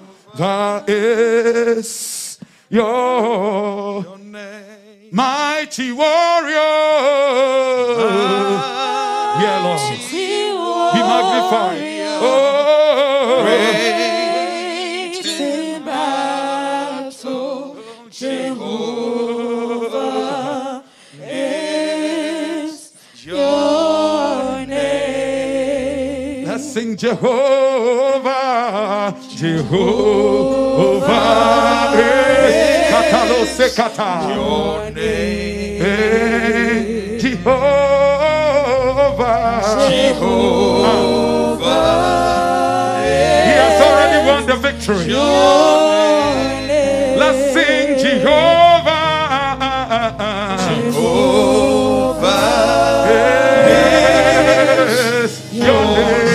is your name. mighty warrior. Yeah, Lord. Be magnified. Oh, Great sing Jehovah. Jehovah is Katalo Sekata. Your name, Eh, Jehovah. Jehovah He has already won the victory. Let's sing Jehovah. Jehovah your name.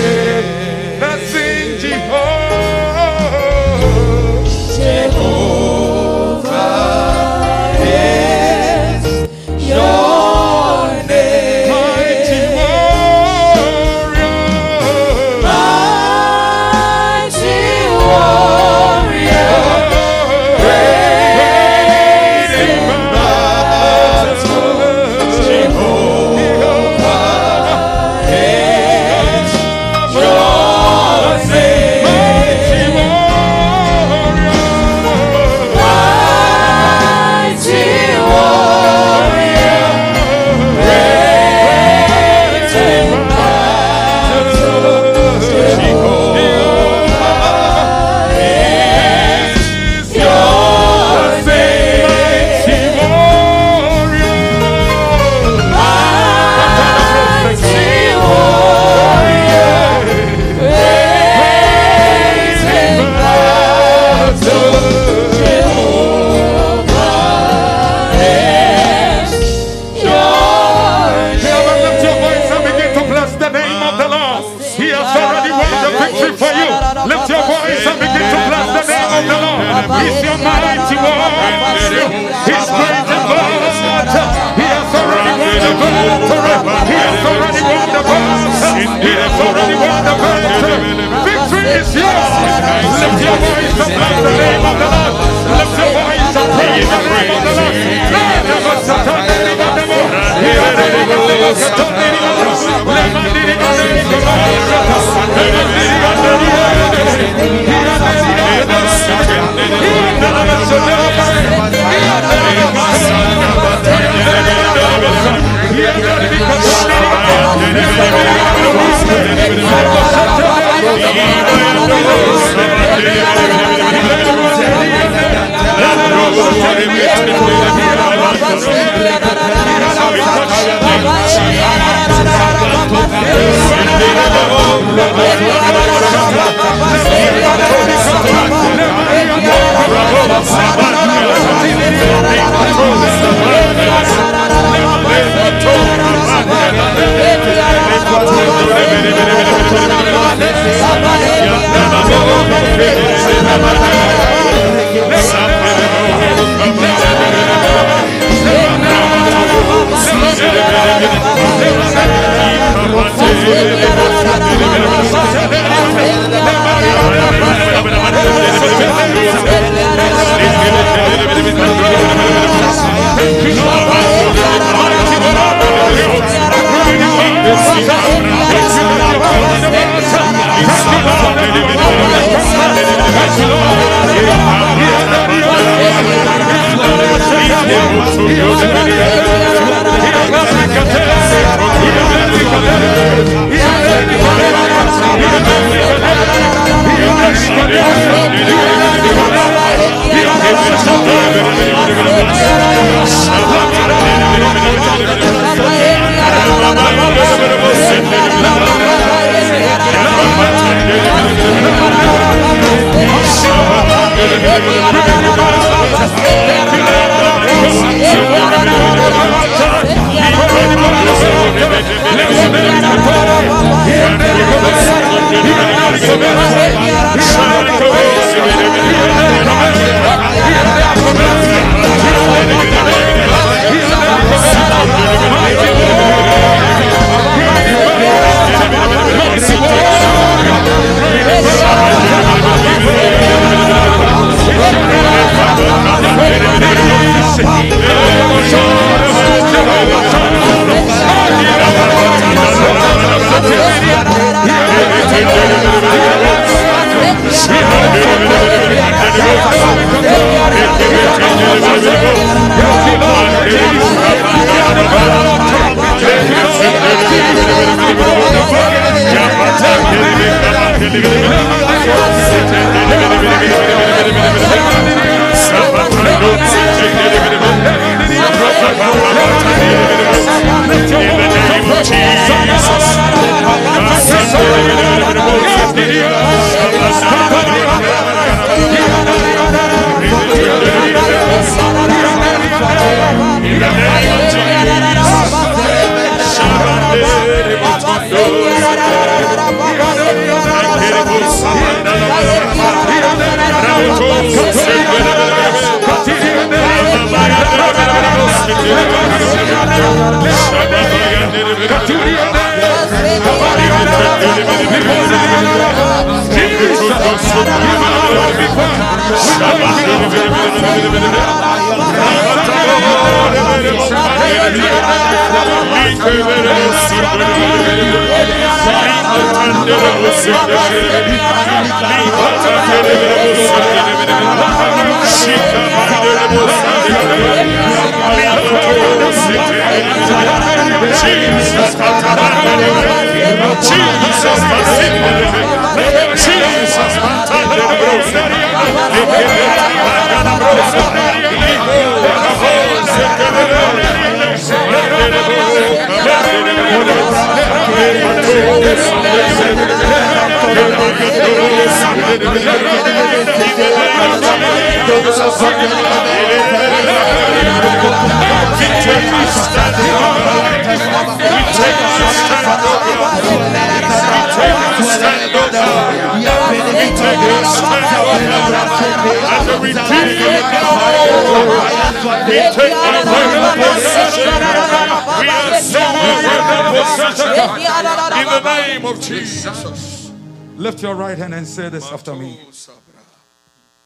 Lift your right hand and say this after me.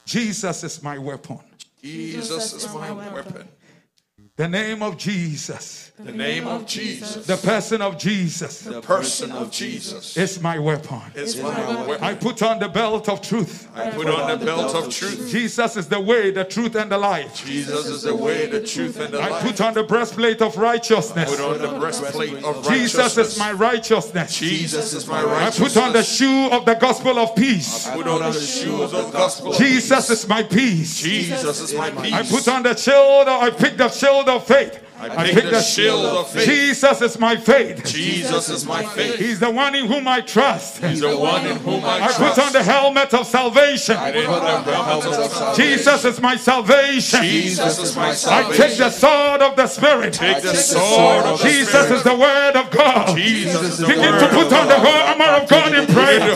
Jesus is my weapon. Jesus is my weapon. The name of Jesus, The name of Jesus, the person of Jesus the person of Jesus is my weapon. is my weapon. I put on the belt of truth. I put on the belt of truth. Jesus is the way, the truth, and the life. Jesus is the way, the truth, and the life. I put on the breastplate of righteousness. I Put on the breastplate of righteousness. Jesus is my righteousness. Jesus is my righteousness. I put on the shoe of the gospel of peace. I Put on the shoes of the gospel. Jesus is my peace. Jesus is my peace. I put on the shield, I pick the shield of faith. I take, the shield of faith. Jesus is my faith. Jesus is my faith. He's the one in whom I trust. He's the one in whom I I put on the helmet of salvation. I put on the helmet of salvation. Jesus is my salvation. Jesus is my salvation. I take the sword of the Spirit. Take the sword of the Jesus Spirit. is the word of God. Jesus is the Begin word to put on the whole armor of God in prayer. the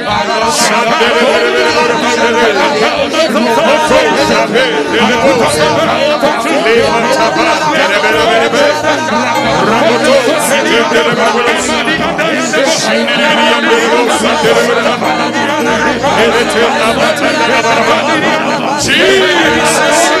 Jesus.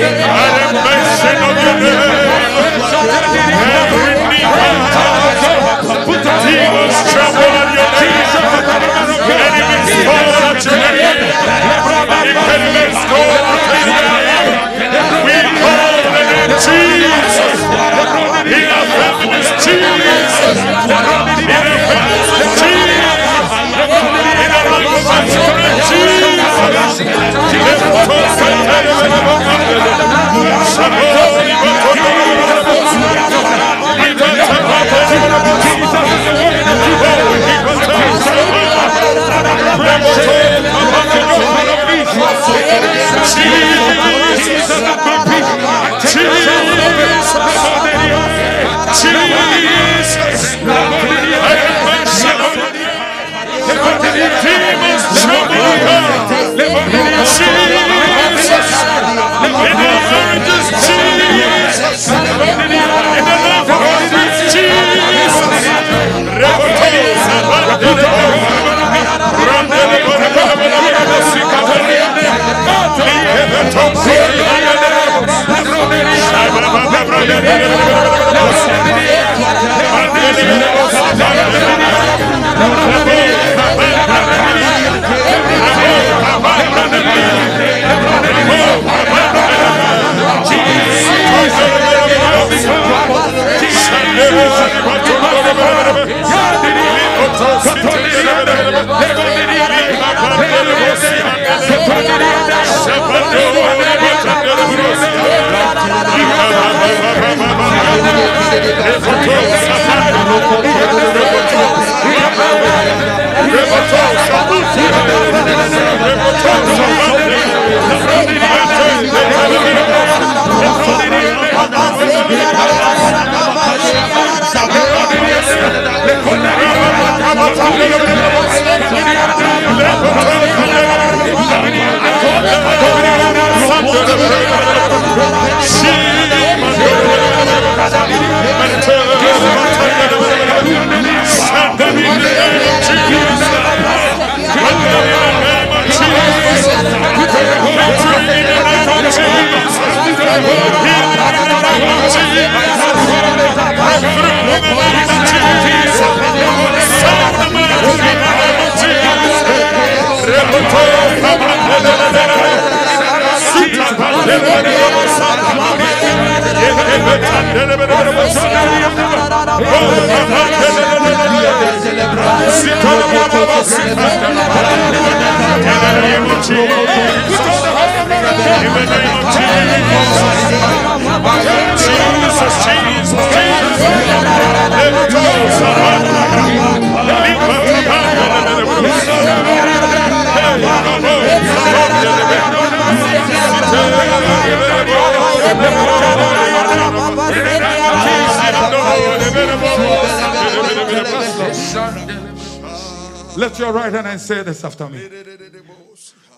At the mention of your name, every Demons Thank you. Of Jesus. In the name of Jesus. Jesus, Jesus, Jesus. Lift your right hand and say this after me.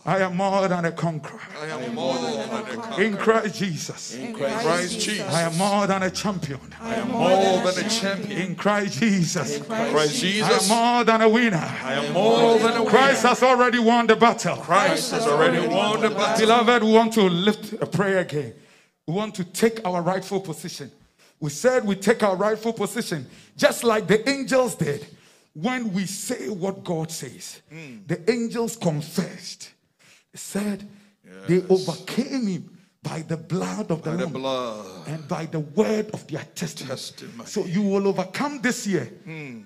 I am more than a conqueror. I am more than a conqueror. In Christ Jesus. In Christ Jesus. I am more than a champion. I am more than a champion. In Christ Jesus. Christ I am Jesus. more than a winner. I am more than a winner. Christ has already won the battle. Christ has already won the battle. Beloved, we want to lift a prayer again. We want to take our rightful position. We said we take our rightful position just like the angels did when we say what God says. Hmm. The angels confessed. They said they overcame him by the blood of the the Lamb and by the word of their testimony. Testimony. So you will overcome this year. Hmm.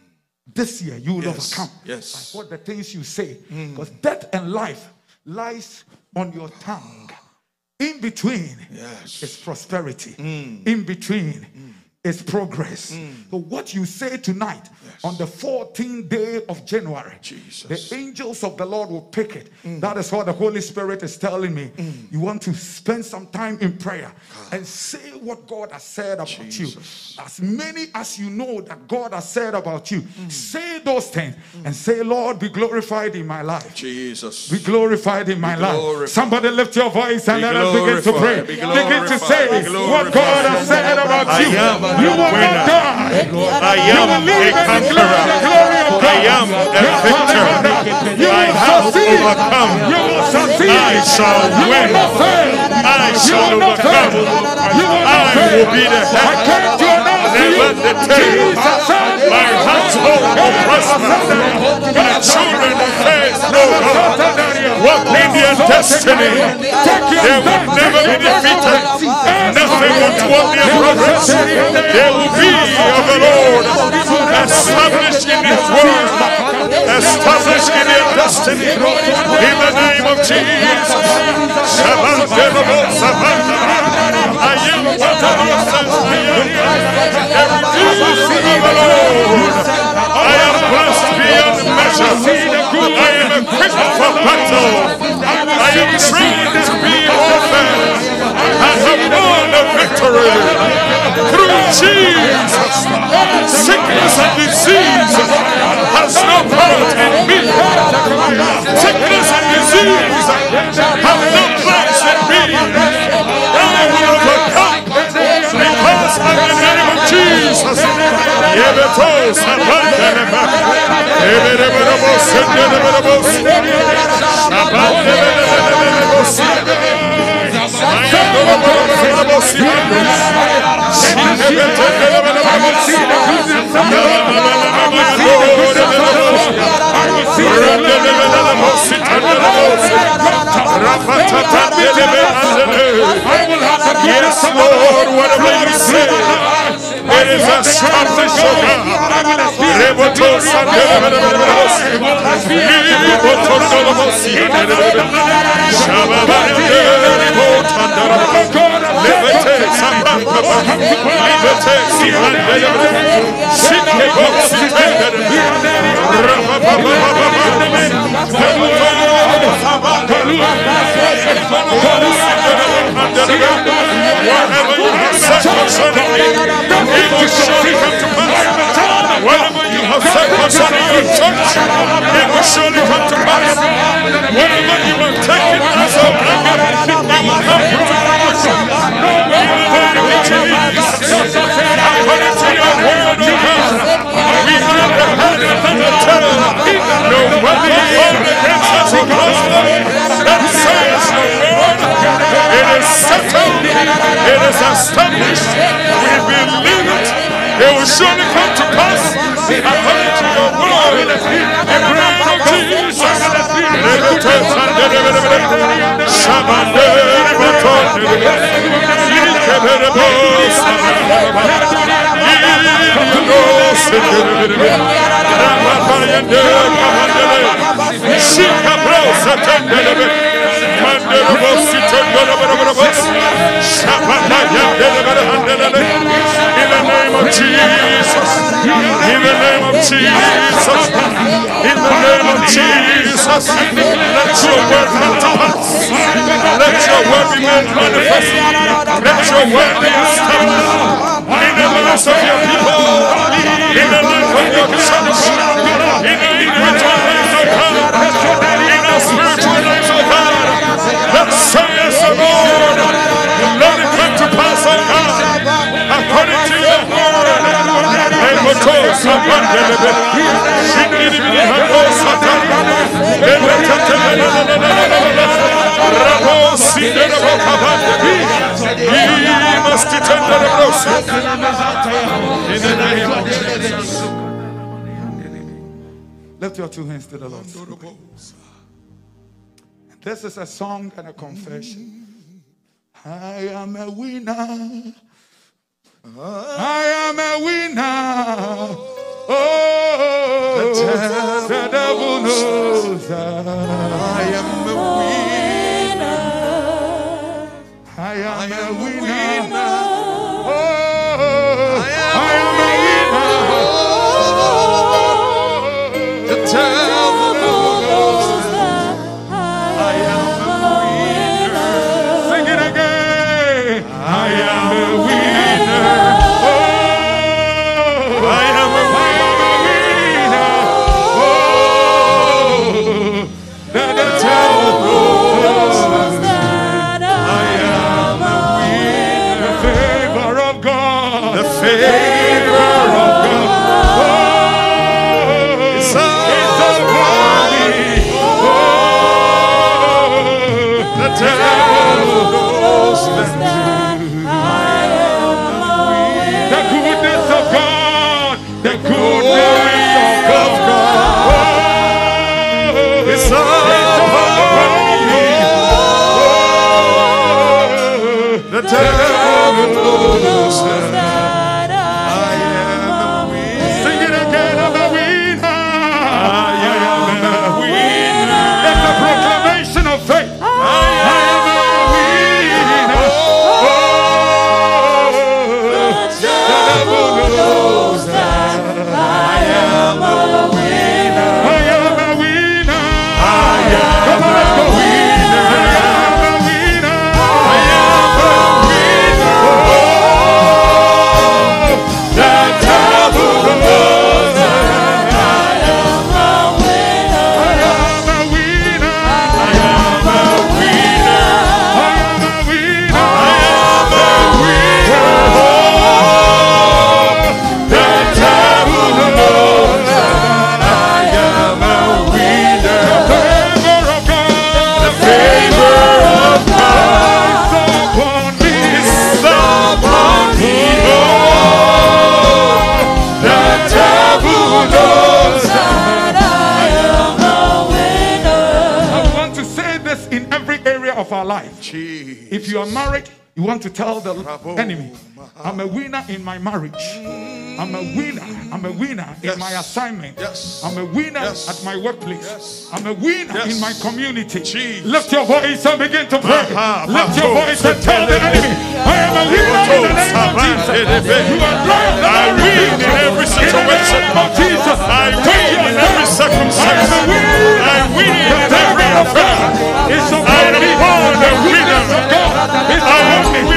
This year you will Yes, overcome. yes. By what the things you say. Hmm. Because death and life lies on your tongue. In between Yes. is prosperity. Hmm. In between hmm. Is progress. Mm. So what you say tonight on the 14th day of January, Jesus. the angels of the Lord will pick it. Mm. That is what the Holy Spirit is telling me. Mm. You want to spend some time in prayer and say what God has said about Jesus. you. As many as you know that God has said about you, say those things and say, Lord, be glorified in my life. Jesus. Be glorified in my life. glorified. Somebody lift your voice and Be let us begin to pray. Be Begin to say Be what. God has said about I you. You will winner. not die. I am a and declare the conqueror. glory of God. I am a victor. You I will have succeed. overcome. You will succeed. I shall You win. will not fail. I You shall overcome. fail. You will not I will be the head. Never the said, My household will. My children will face no. Walk in their destiny. They will never be defeated. Nothing will thwart their progress. They will be of the Lord. Established in His word. Established in their destiny. In the name of Jesus. I am the I am. The. I am blessed measure. I am equipped for battle. I am trained in warfare. I have won the victory through Jesus. Sickness and disease has no part in me. Sickness and disease have no place in me. I will overcome because name of Jesus. Yes, Lord, whatever you say, it is established, O God. Reboto sandelebelebelebos. Liboto ndolobos yandelebelebelebos. Shababayandelebotandalebelebos. Sitendelebelebos. Whatever you have said concerning me, it to have said concerning your church, it will surely come to pass. Whatever you have taken as a blanket, it will come the name of Jesus, according to your word, O God, we are the head and the tail. No weapon formed against us prosper. That says Lord. It is settled. It is established. We believe it. It will surely come to pass. According to your word. In the name of Jesus. Shabbat name of Jesus. In the name of Jesus. In the name of Jesus. Let your word pass. Let your word be made manifest. Let your word be established in the lives of your people. In the life of your church. In the individual lives of oh God. In our spiritual lives of oh God. Let Lift your two hands to the Lord. This is a song and a confession. I am a winner. I am a winner. Oh, the devil knows that knows our life. If you are married, you want to tell the enemy, I'm a winner in my marriage. I'm a winner. I'm a winner in my assignment. Yes. I'm a winner Yes. at my workplace. Yes. I'm a winner Yes. in my community. Jesus. Lift your voice and begin to pray. Lift your voice and tell the enemy, I am a winner in the name of Jesus. You are of I win in every situation. In the name of Jesus. I win in every circumstance. am a winner. I win in The every affair. Is I am born a The winner. goodness of God is I am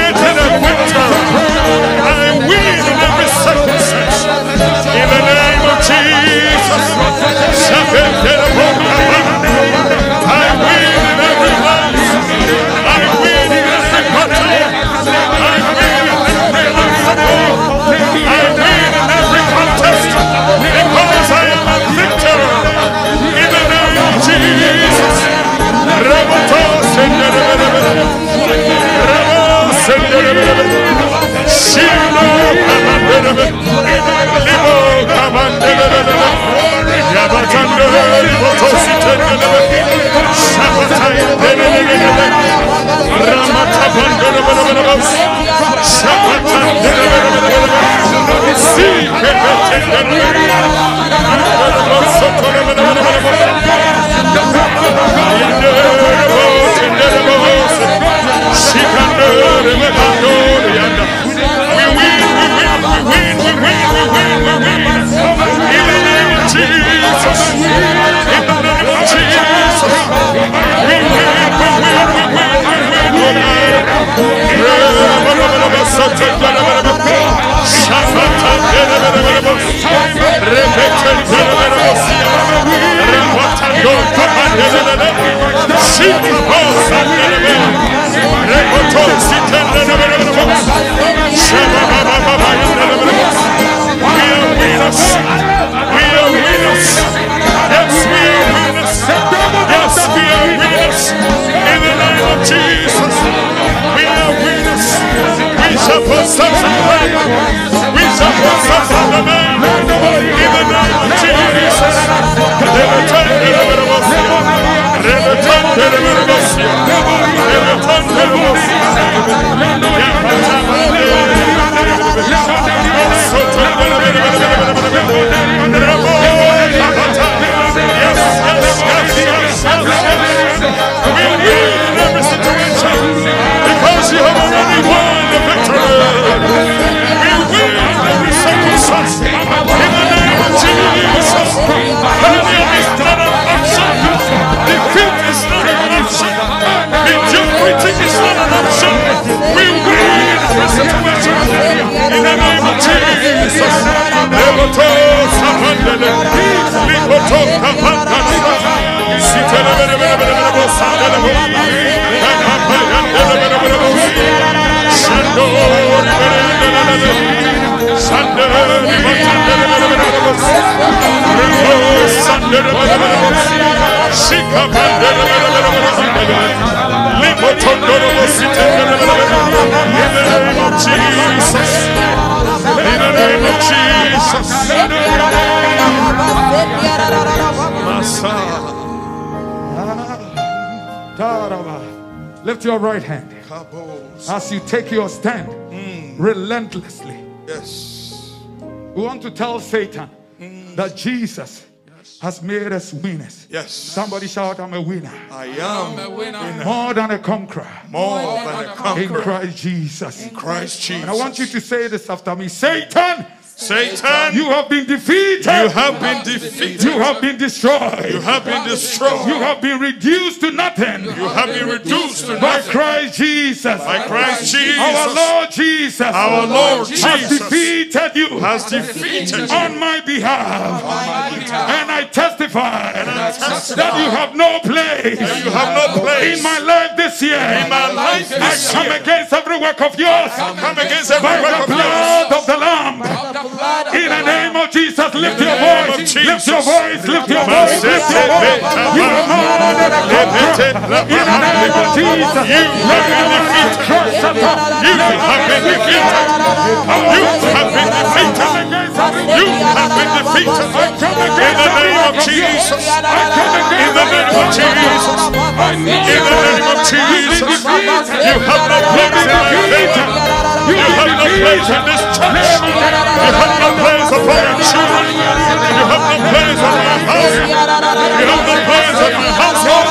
Lift your right hand as you take your stand mm. relentlessly. Yes. We want to tell Satan mm. that Jesus has made us winners. Yes. Somebody shout, I'm a winner. I am a winner. More than a conqueror more than a conqueror. in. Christ Jesus. In Christ Jesus. And I want you to say this after me Satan, Satan, you have been defeated. you have been defeated. You have been destroyed. You have been destroyed. You have been reduced to nothing You have been reduced to nothing. by. Christ Jesus. By Christ Jesus. Our Lord Jesus. Our Lord has Jesus defeated you has defeated you. on my behalf. And I testify that you have no place You have no place in my life this year. in my life I come against every work of yours Come against every by work the of yours. blood of the Lamb. In the name of Jesus, lift your voice. Lift your voice. Lift your voice. Lift your voice. You are a conqueror. In the name of Jesus, You have been defeated. You have been defeated. You have been defeated. You have been defeated. In the name of Jesus. In the name of Jesus. In the name of Jesus. You have no place in my favor. You have no place in this church. Have no place upon your children. You have no place in my house. You have no place in my household.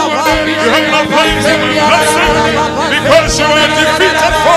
You have no place in my blessing. Because you are defeated foe.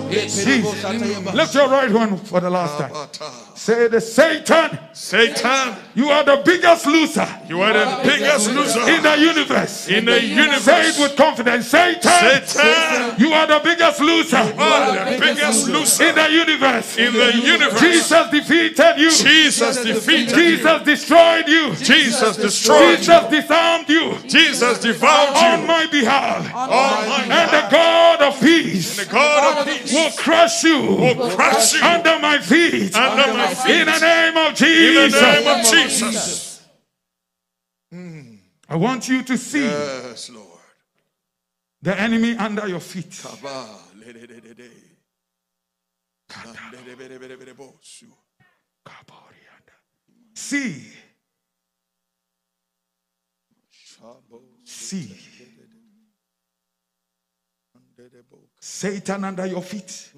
Jesus. Lift your right one for the last time. Say the Satan, Satan, you are the biggest loser you are the biggest loser in the universe. in the universe. Say it universe. with confidence. Satan, Satan, you are the biggest loser you are the biggest loser in the universe. in the universe. Jesus defeated you. Jesus defeated you. Jesus destroyed you. Jesus destroyed you. Jesus disarmed you Jesus devoured you. on my behalf. On my And the God of peace The God of peace will crush you will crush you under my feet. under my In the name of In the Jesus. name of Jesus. I want you to see Yes, Lord. the enemy under your feet. See, see dedebo. Satan under your feet.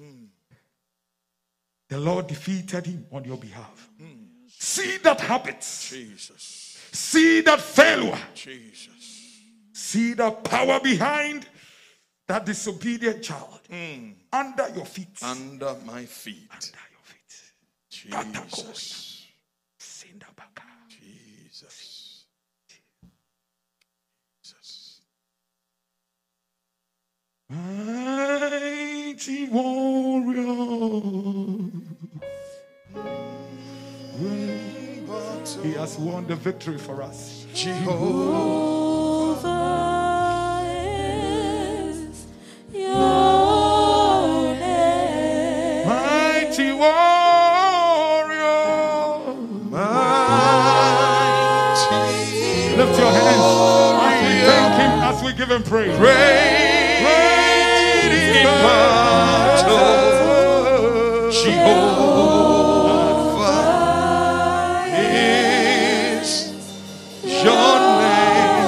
The Lord defeated him on your behalf. See that habit. Jesus, See that failure. Jesus. See the power behind that disobedient child under your feet. Under my feet. under your feet. Jesus. Sindabaka. Jesus. Jesus. Mighty warrior. He has won the victory for us. Jehovah. Jehovah is your name. Mighty warrior. Mighty. Lift your hands as we thank him, as we give him praise. In battle. Jehovah is your name.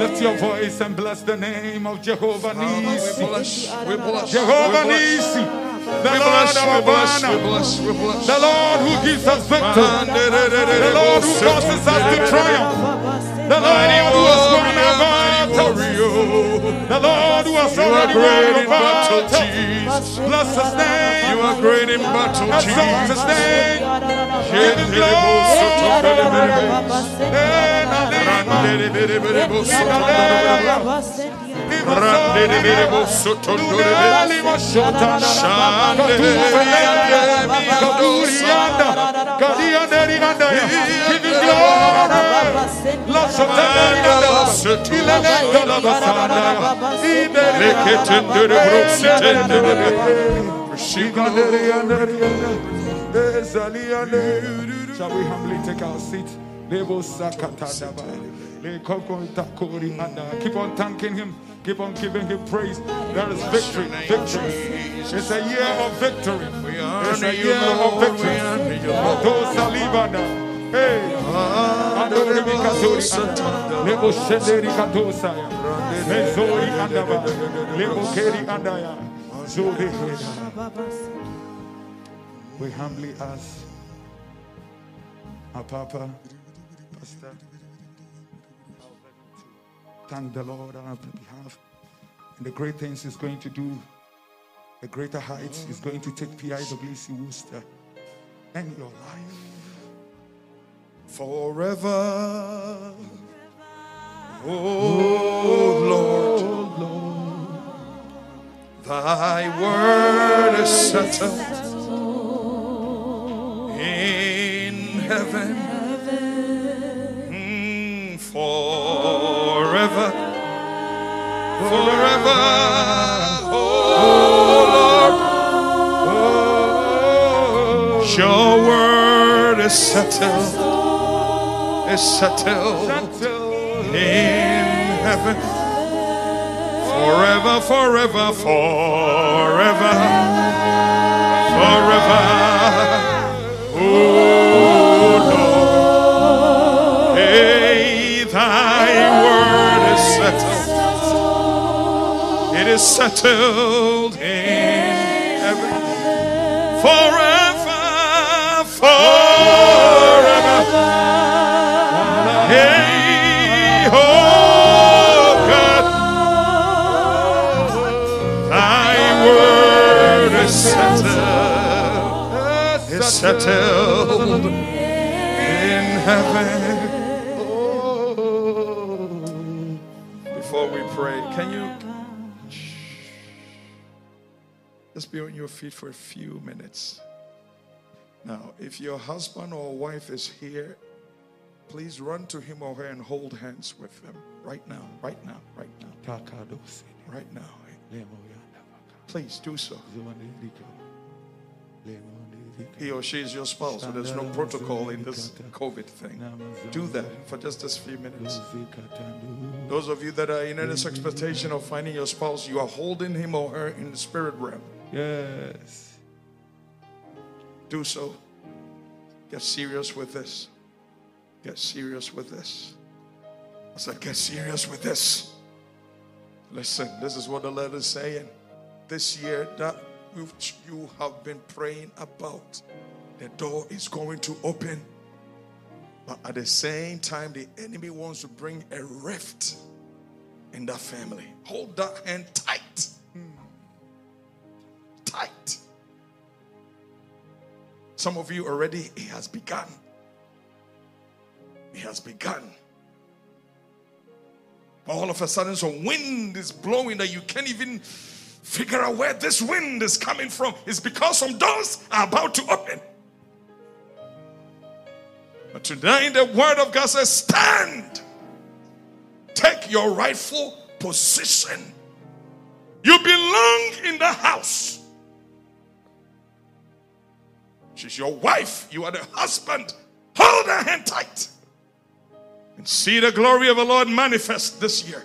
Lift your voice and bless the name of Jehovah ah, We Nisi. bless, we bless, Jehovah Nisi. The we Lord bless, our bless, we bless, we bless. The Lord who gives us victory. The Lord who causes us to triumph. The Lord who has won our oh, The Lord who has You are already great in battle. Jesus. Bless his name. You are great in battle, Exalt his Jesus. name. Give him glory. Shall we humbly take our seat? Lebo sakatadaba. Lekokontakori anda. Keep on thanking him. Keep on giving him praise. There is victory. Victory. It's a year of victory. It's a year of victory. Those. Hey. Anda. Lebo katosaya. Mezori andaba. Lebo keri andaya. Zori heda. We humbly ask our Papa, Pastor, thank the Lord on our behalf and the great things He's going to do, the greater heights He's going to take PIWC Worcester and your life. Forever, oh Lord, Oh Lord, thy word is settled in heaven forever, oh Lord, your word is settled, is settled in heaven. Forever, forever, forever, forever. Oh is settled in heaven. Forever, forever. Hey, oh God, thy word is settled, is settled in heaven. Be on your feet for a few minutes? Now, if your husband or wife is here, please run to him or her and hold hands with them right now, right now, right now, right now. Please do so. He or she is your spouse, so there's no protocol in this COVID thing. Do that for just this few minutes. Those of you that are in earnest expectation of finding your spouse, you are holding him or her in the spirit realm. Yes. Do so. Get serious with this. Get serious with this. I said, get serious with this. Listen, this is what the letter is saying. This year that which you have been praying about, the door is going to open. But at the same time, the enemy wants to bring a rift in that family. Hold that hand tight. Tight. Some of you already, it has begun. It has begun. All of a sudden, some wind is blowing that you can't even figure out where this wind is coming from. It's because some doors are about to open. But today, the word of God says, Stand, take your rightful position. You belong in the house. She's your wife, you are the husband. Hold her hand tight and see the glory of the Lord manifest this year.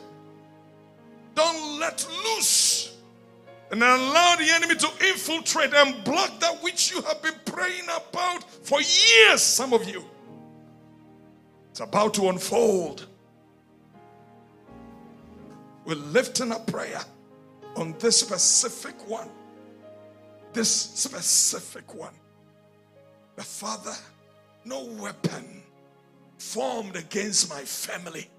Don't let loose and allow the enemy to infiltrate and block that which you have been praying about for years. Some of you, it's about to unfold. We're lifting a prayer on this specific one. This specific one. The Father, no weapon formed against my family,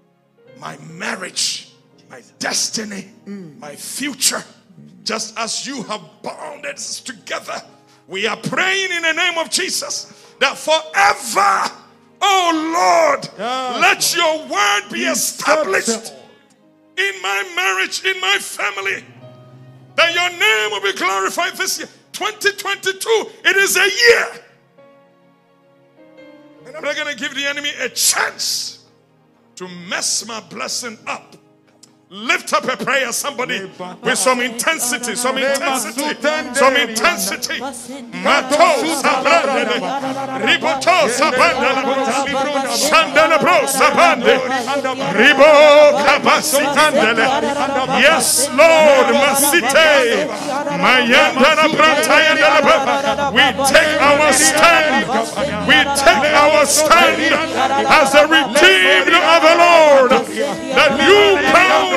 my marriage, my destiny, my future, just as you have bounded us together. We are praying in the name of Jesus that forever, oh Lord, let your word be established in my marriage, in my family, that your name will be glorified this year. 2022, it is a year I'm not going to give the enemy a chance to mess my blessing up. Lift up a prayer, somebody, with some intensity, some intensity, some intensity. Mato sabrande, riboto sabandele, shandele bro sabande, ribo kabasitandele. Yes, Lord, masite, mayandana brantayandele. We take our stand, we take our stand as the redeemed of the Lord, that you bound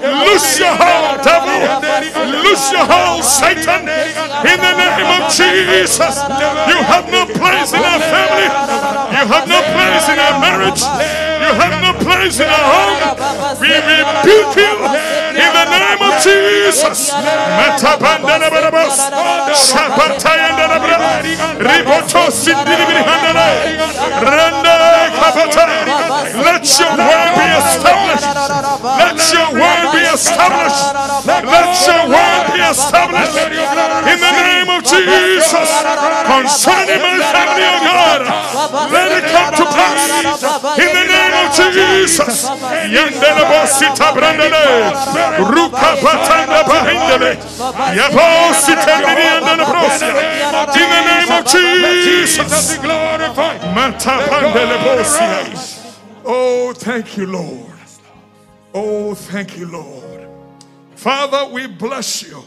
Loose your hold, devil. Loose your hold, Satan. In the name of Jesus. You have no place in our family. You have no place in our marriage. You have no place in our home. We rebuke you in the name of Jesus. Let your Your word be established in the name of Jesus concerning my family, oh God. Let it come to pass in the name of Jesus. Yandele bosita brandele, ruka batanda bahindele, yabo sitendini yandele brosia. In the name of Jesus. Mata bandele bosia. Oh, thank you, Lord. Oh, thank you, Lord. Father, we bless you.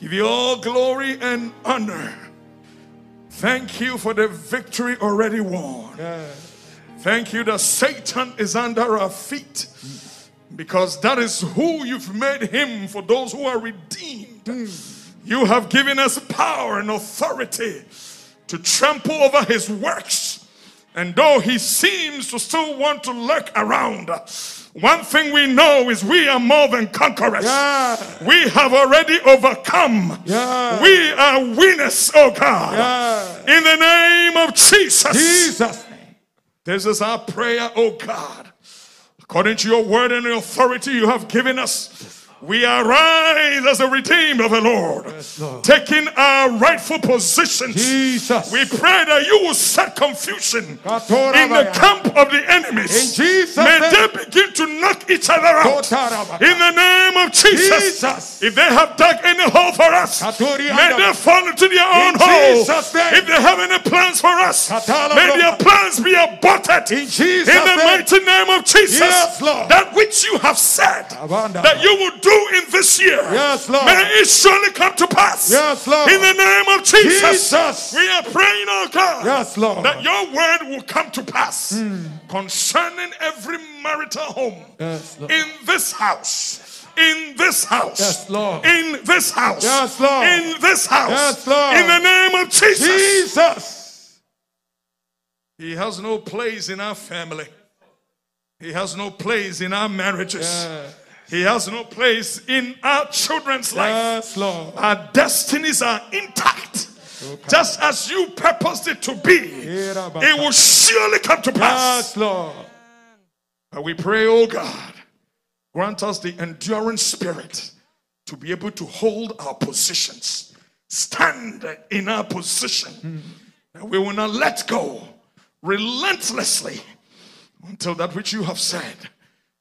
Give you all glory and honor. Thank you for the victory already won. Thank you that Satan is under our feet because that is who you've made him for those who are redeemed. Hmm. You have given us power and authority to trample over his works. And though he seems to still want to lurk around, one thing we know is we are more than conquerors. Yeah. We have already overcome. Yeah. We are winners, oh God. Yeah. In the name of Jesus. Jesus. This is our prayer, oh God. according to your word and the authority you have given us. We arise as the redeemed of the Lord, Lord. taking our rightful positions. Jesus. We pray that you will set confusion in the camp of the enemies. May name. they begin to knock each other out. Kotarabaya. In the name of Jesus. Jesus. If they have dug any hole for us, Katori may they fall into their own In hole. If they have any plans for us, Katala may their plans be aborted. In Jesus' In the name. mighty name of Jesus. Yes. That which you have said Abanda. that you will do in this year. Yes, Lord. May it surely come to pass. Yes, Lord. In the name of Jesus. Jesus. We are praying, oh God. Yes, Lord. That your word will come to pass hmm. concerning every marital home Yes, in this house. In this house. Yes, Lord. In this house. Yes, Lord. In this house. Yes, Lord. In the name of Jesus. Jesus. He has no place in our family. He has no place in our marriages. Yes. He has no place in our children's life. Lord. Our destinies are intact. Just as you purposed it to be, it will surely come to pass. Yes, Lord. And we pray, oh God, grant us the enduring spirit to be able to hold our positions, stand in our position, hmm. and we will not let go relentlessly until that which you have said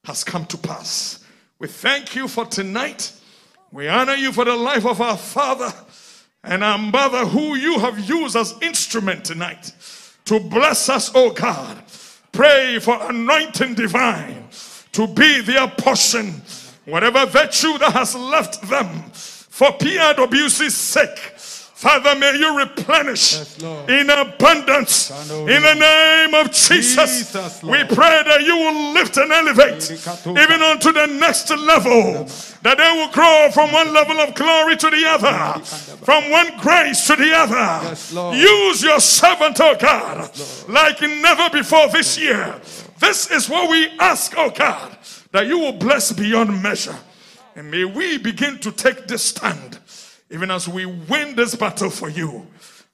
has come to pass. We thank you for tonight. We honor you for the life of our father and our mother, who you have used as instrument tonight to bless us, oh God. Pray for anointing divine to be their portion, whatever virtue that has left them for PIWC's sake. Father, may you replenish Yes, in abundance in the name of Jesus. Jesus, we pray that you will lift and elevate even onto the next level, that they will grow from one level of glory to the other, from one grace to the other. Yes, Use your servant, oh God, like never before this year. This is what we ask, oh God, that you will bless beyond measure. And may we begin to take this stand, even as we win this battle for you.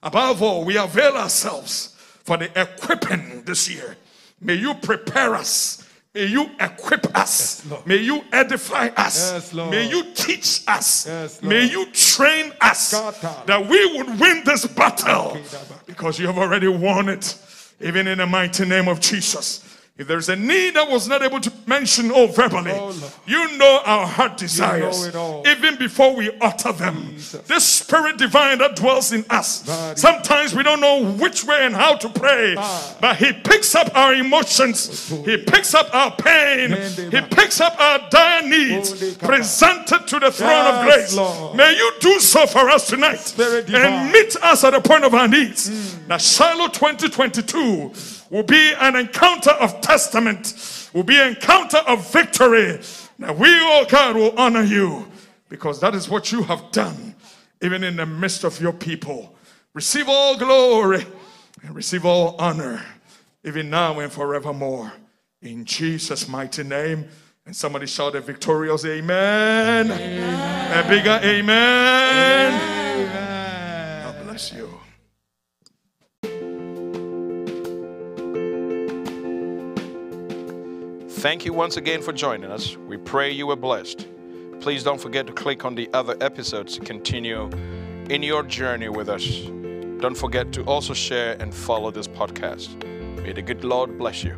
Above all, we avail ourselves for the equipping this year. May you prepare us. May you equip us. Lord. May you edify us. Yes, May you teach us. Yes, May you train us Kata. that we would win this battle because you have already won it, even in the mighty name of Jesus. If there's a need that was not able to mention oh verbally, Oh, you know our heart desires, it all. even before we utter them. Jesus. This spirit divine that dwells in us. Sometimes we don't know which way and how to pray, Ah. but He picks up our emotions, He picks up our pain, He picks up our dire needs, presented to the throne of grace. May you do so for us tonight and. Hmm. meet us at the point of our needs. That Shiloh 2022 will be an encounter of testament, will be an encounter of victory. That we, oh God, will honor you because that is what you have done, even in the midst of your people. Receive all glory and receive all honor, even now and forevermore. In Jesus' mighty name. And somebody shout a victorious amen. A bigger amen. Thank you once again for joining us. We pray you were blessed. Please don't forget to click on the other episodes to continue in your journey with us. Don't forget to also share and follow this podcast. May the good Lord bless you.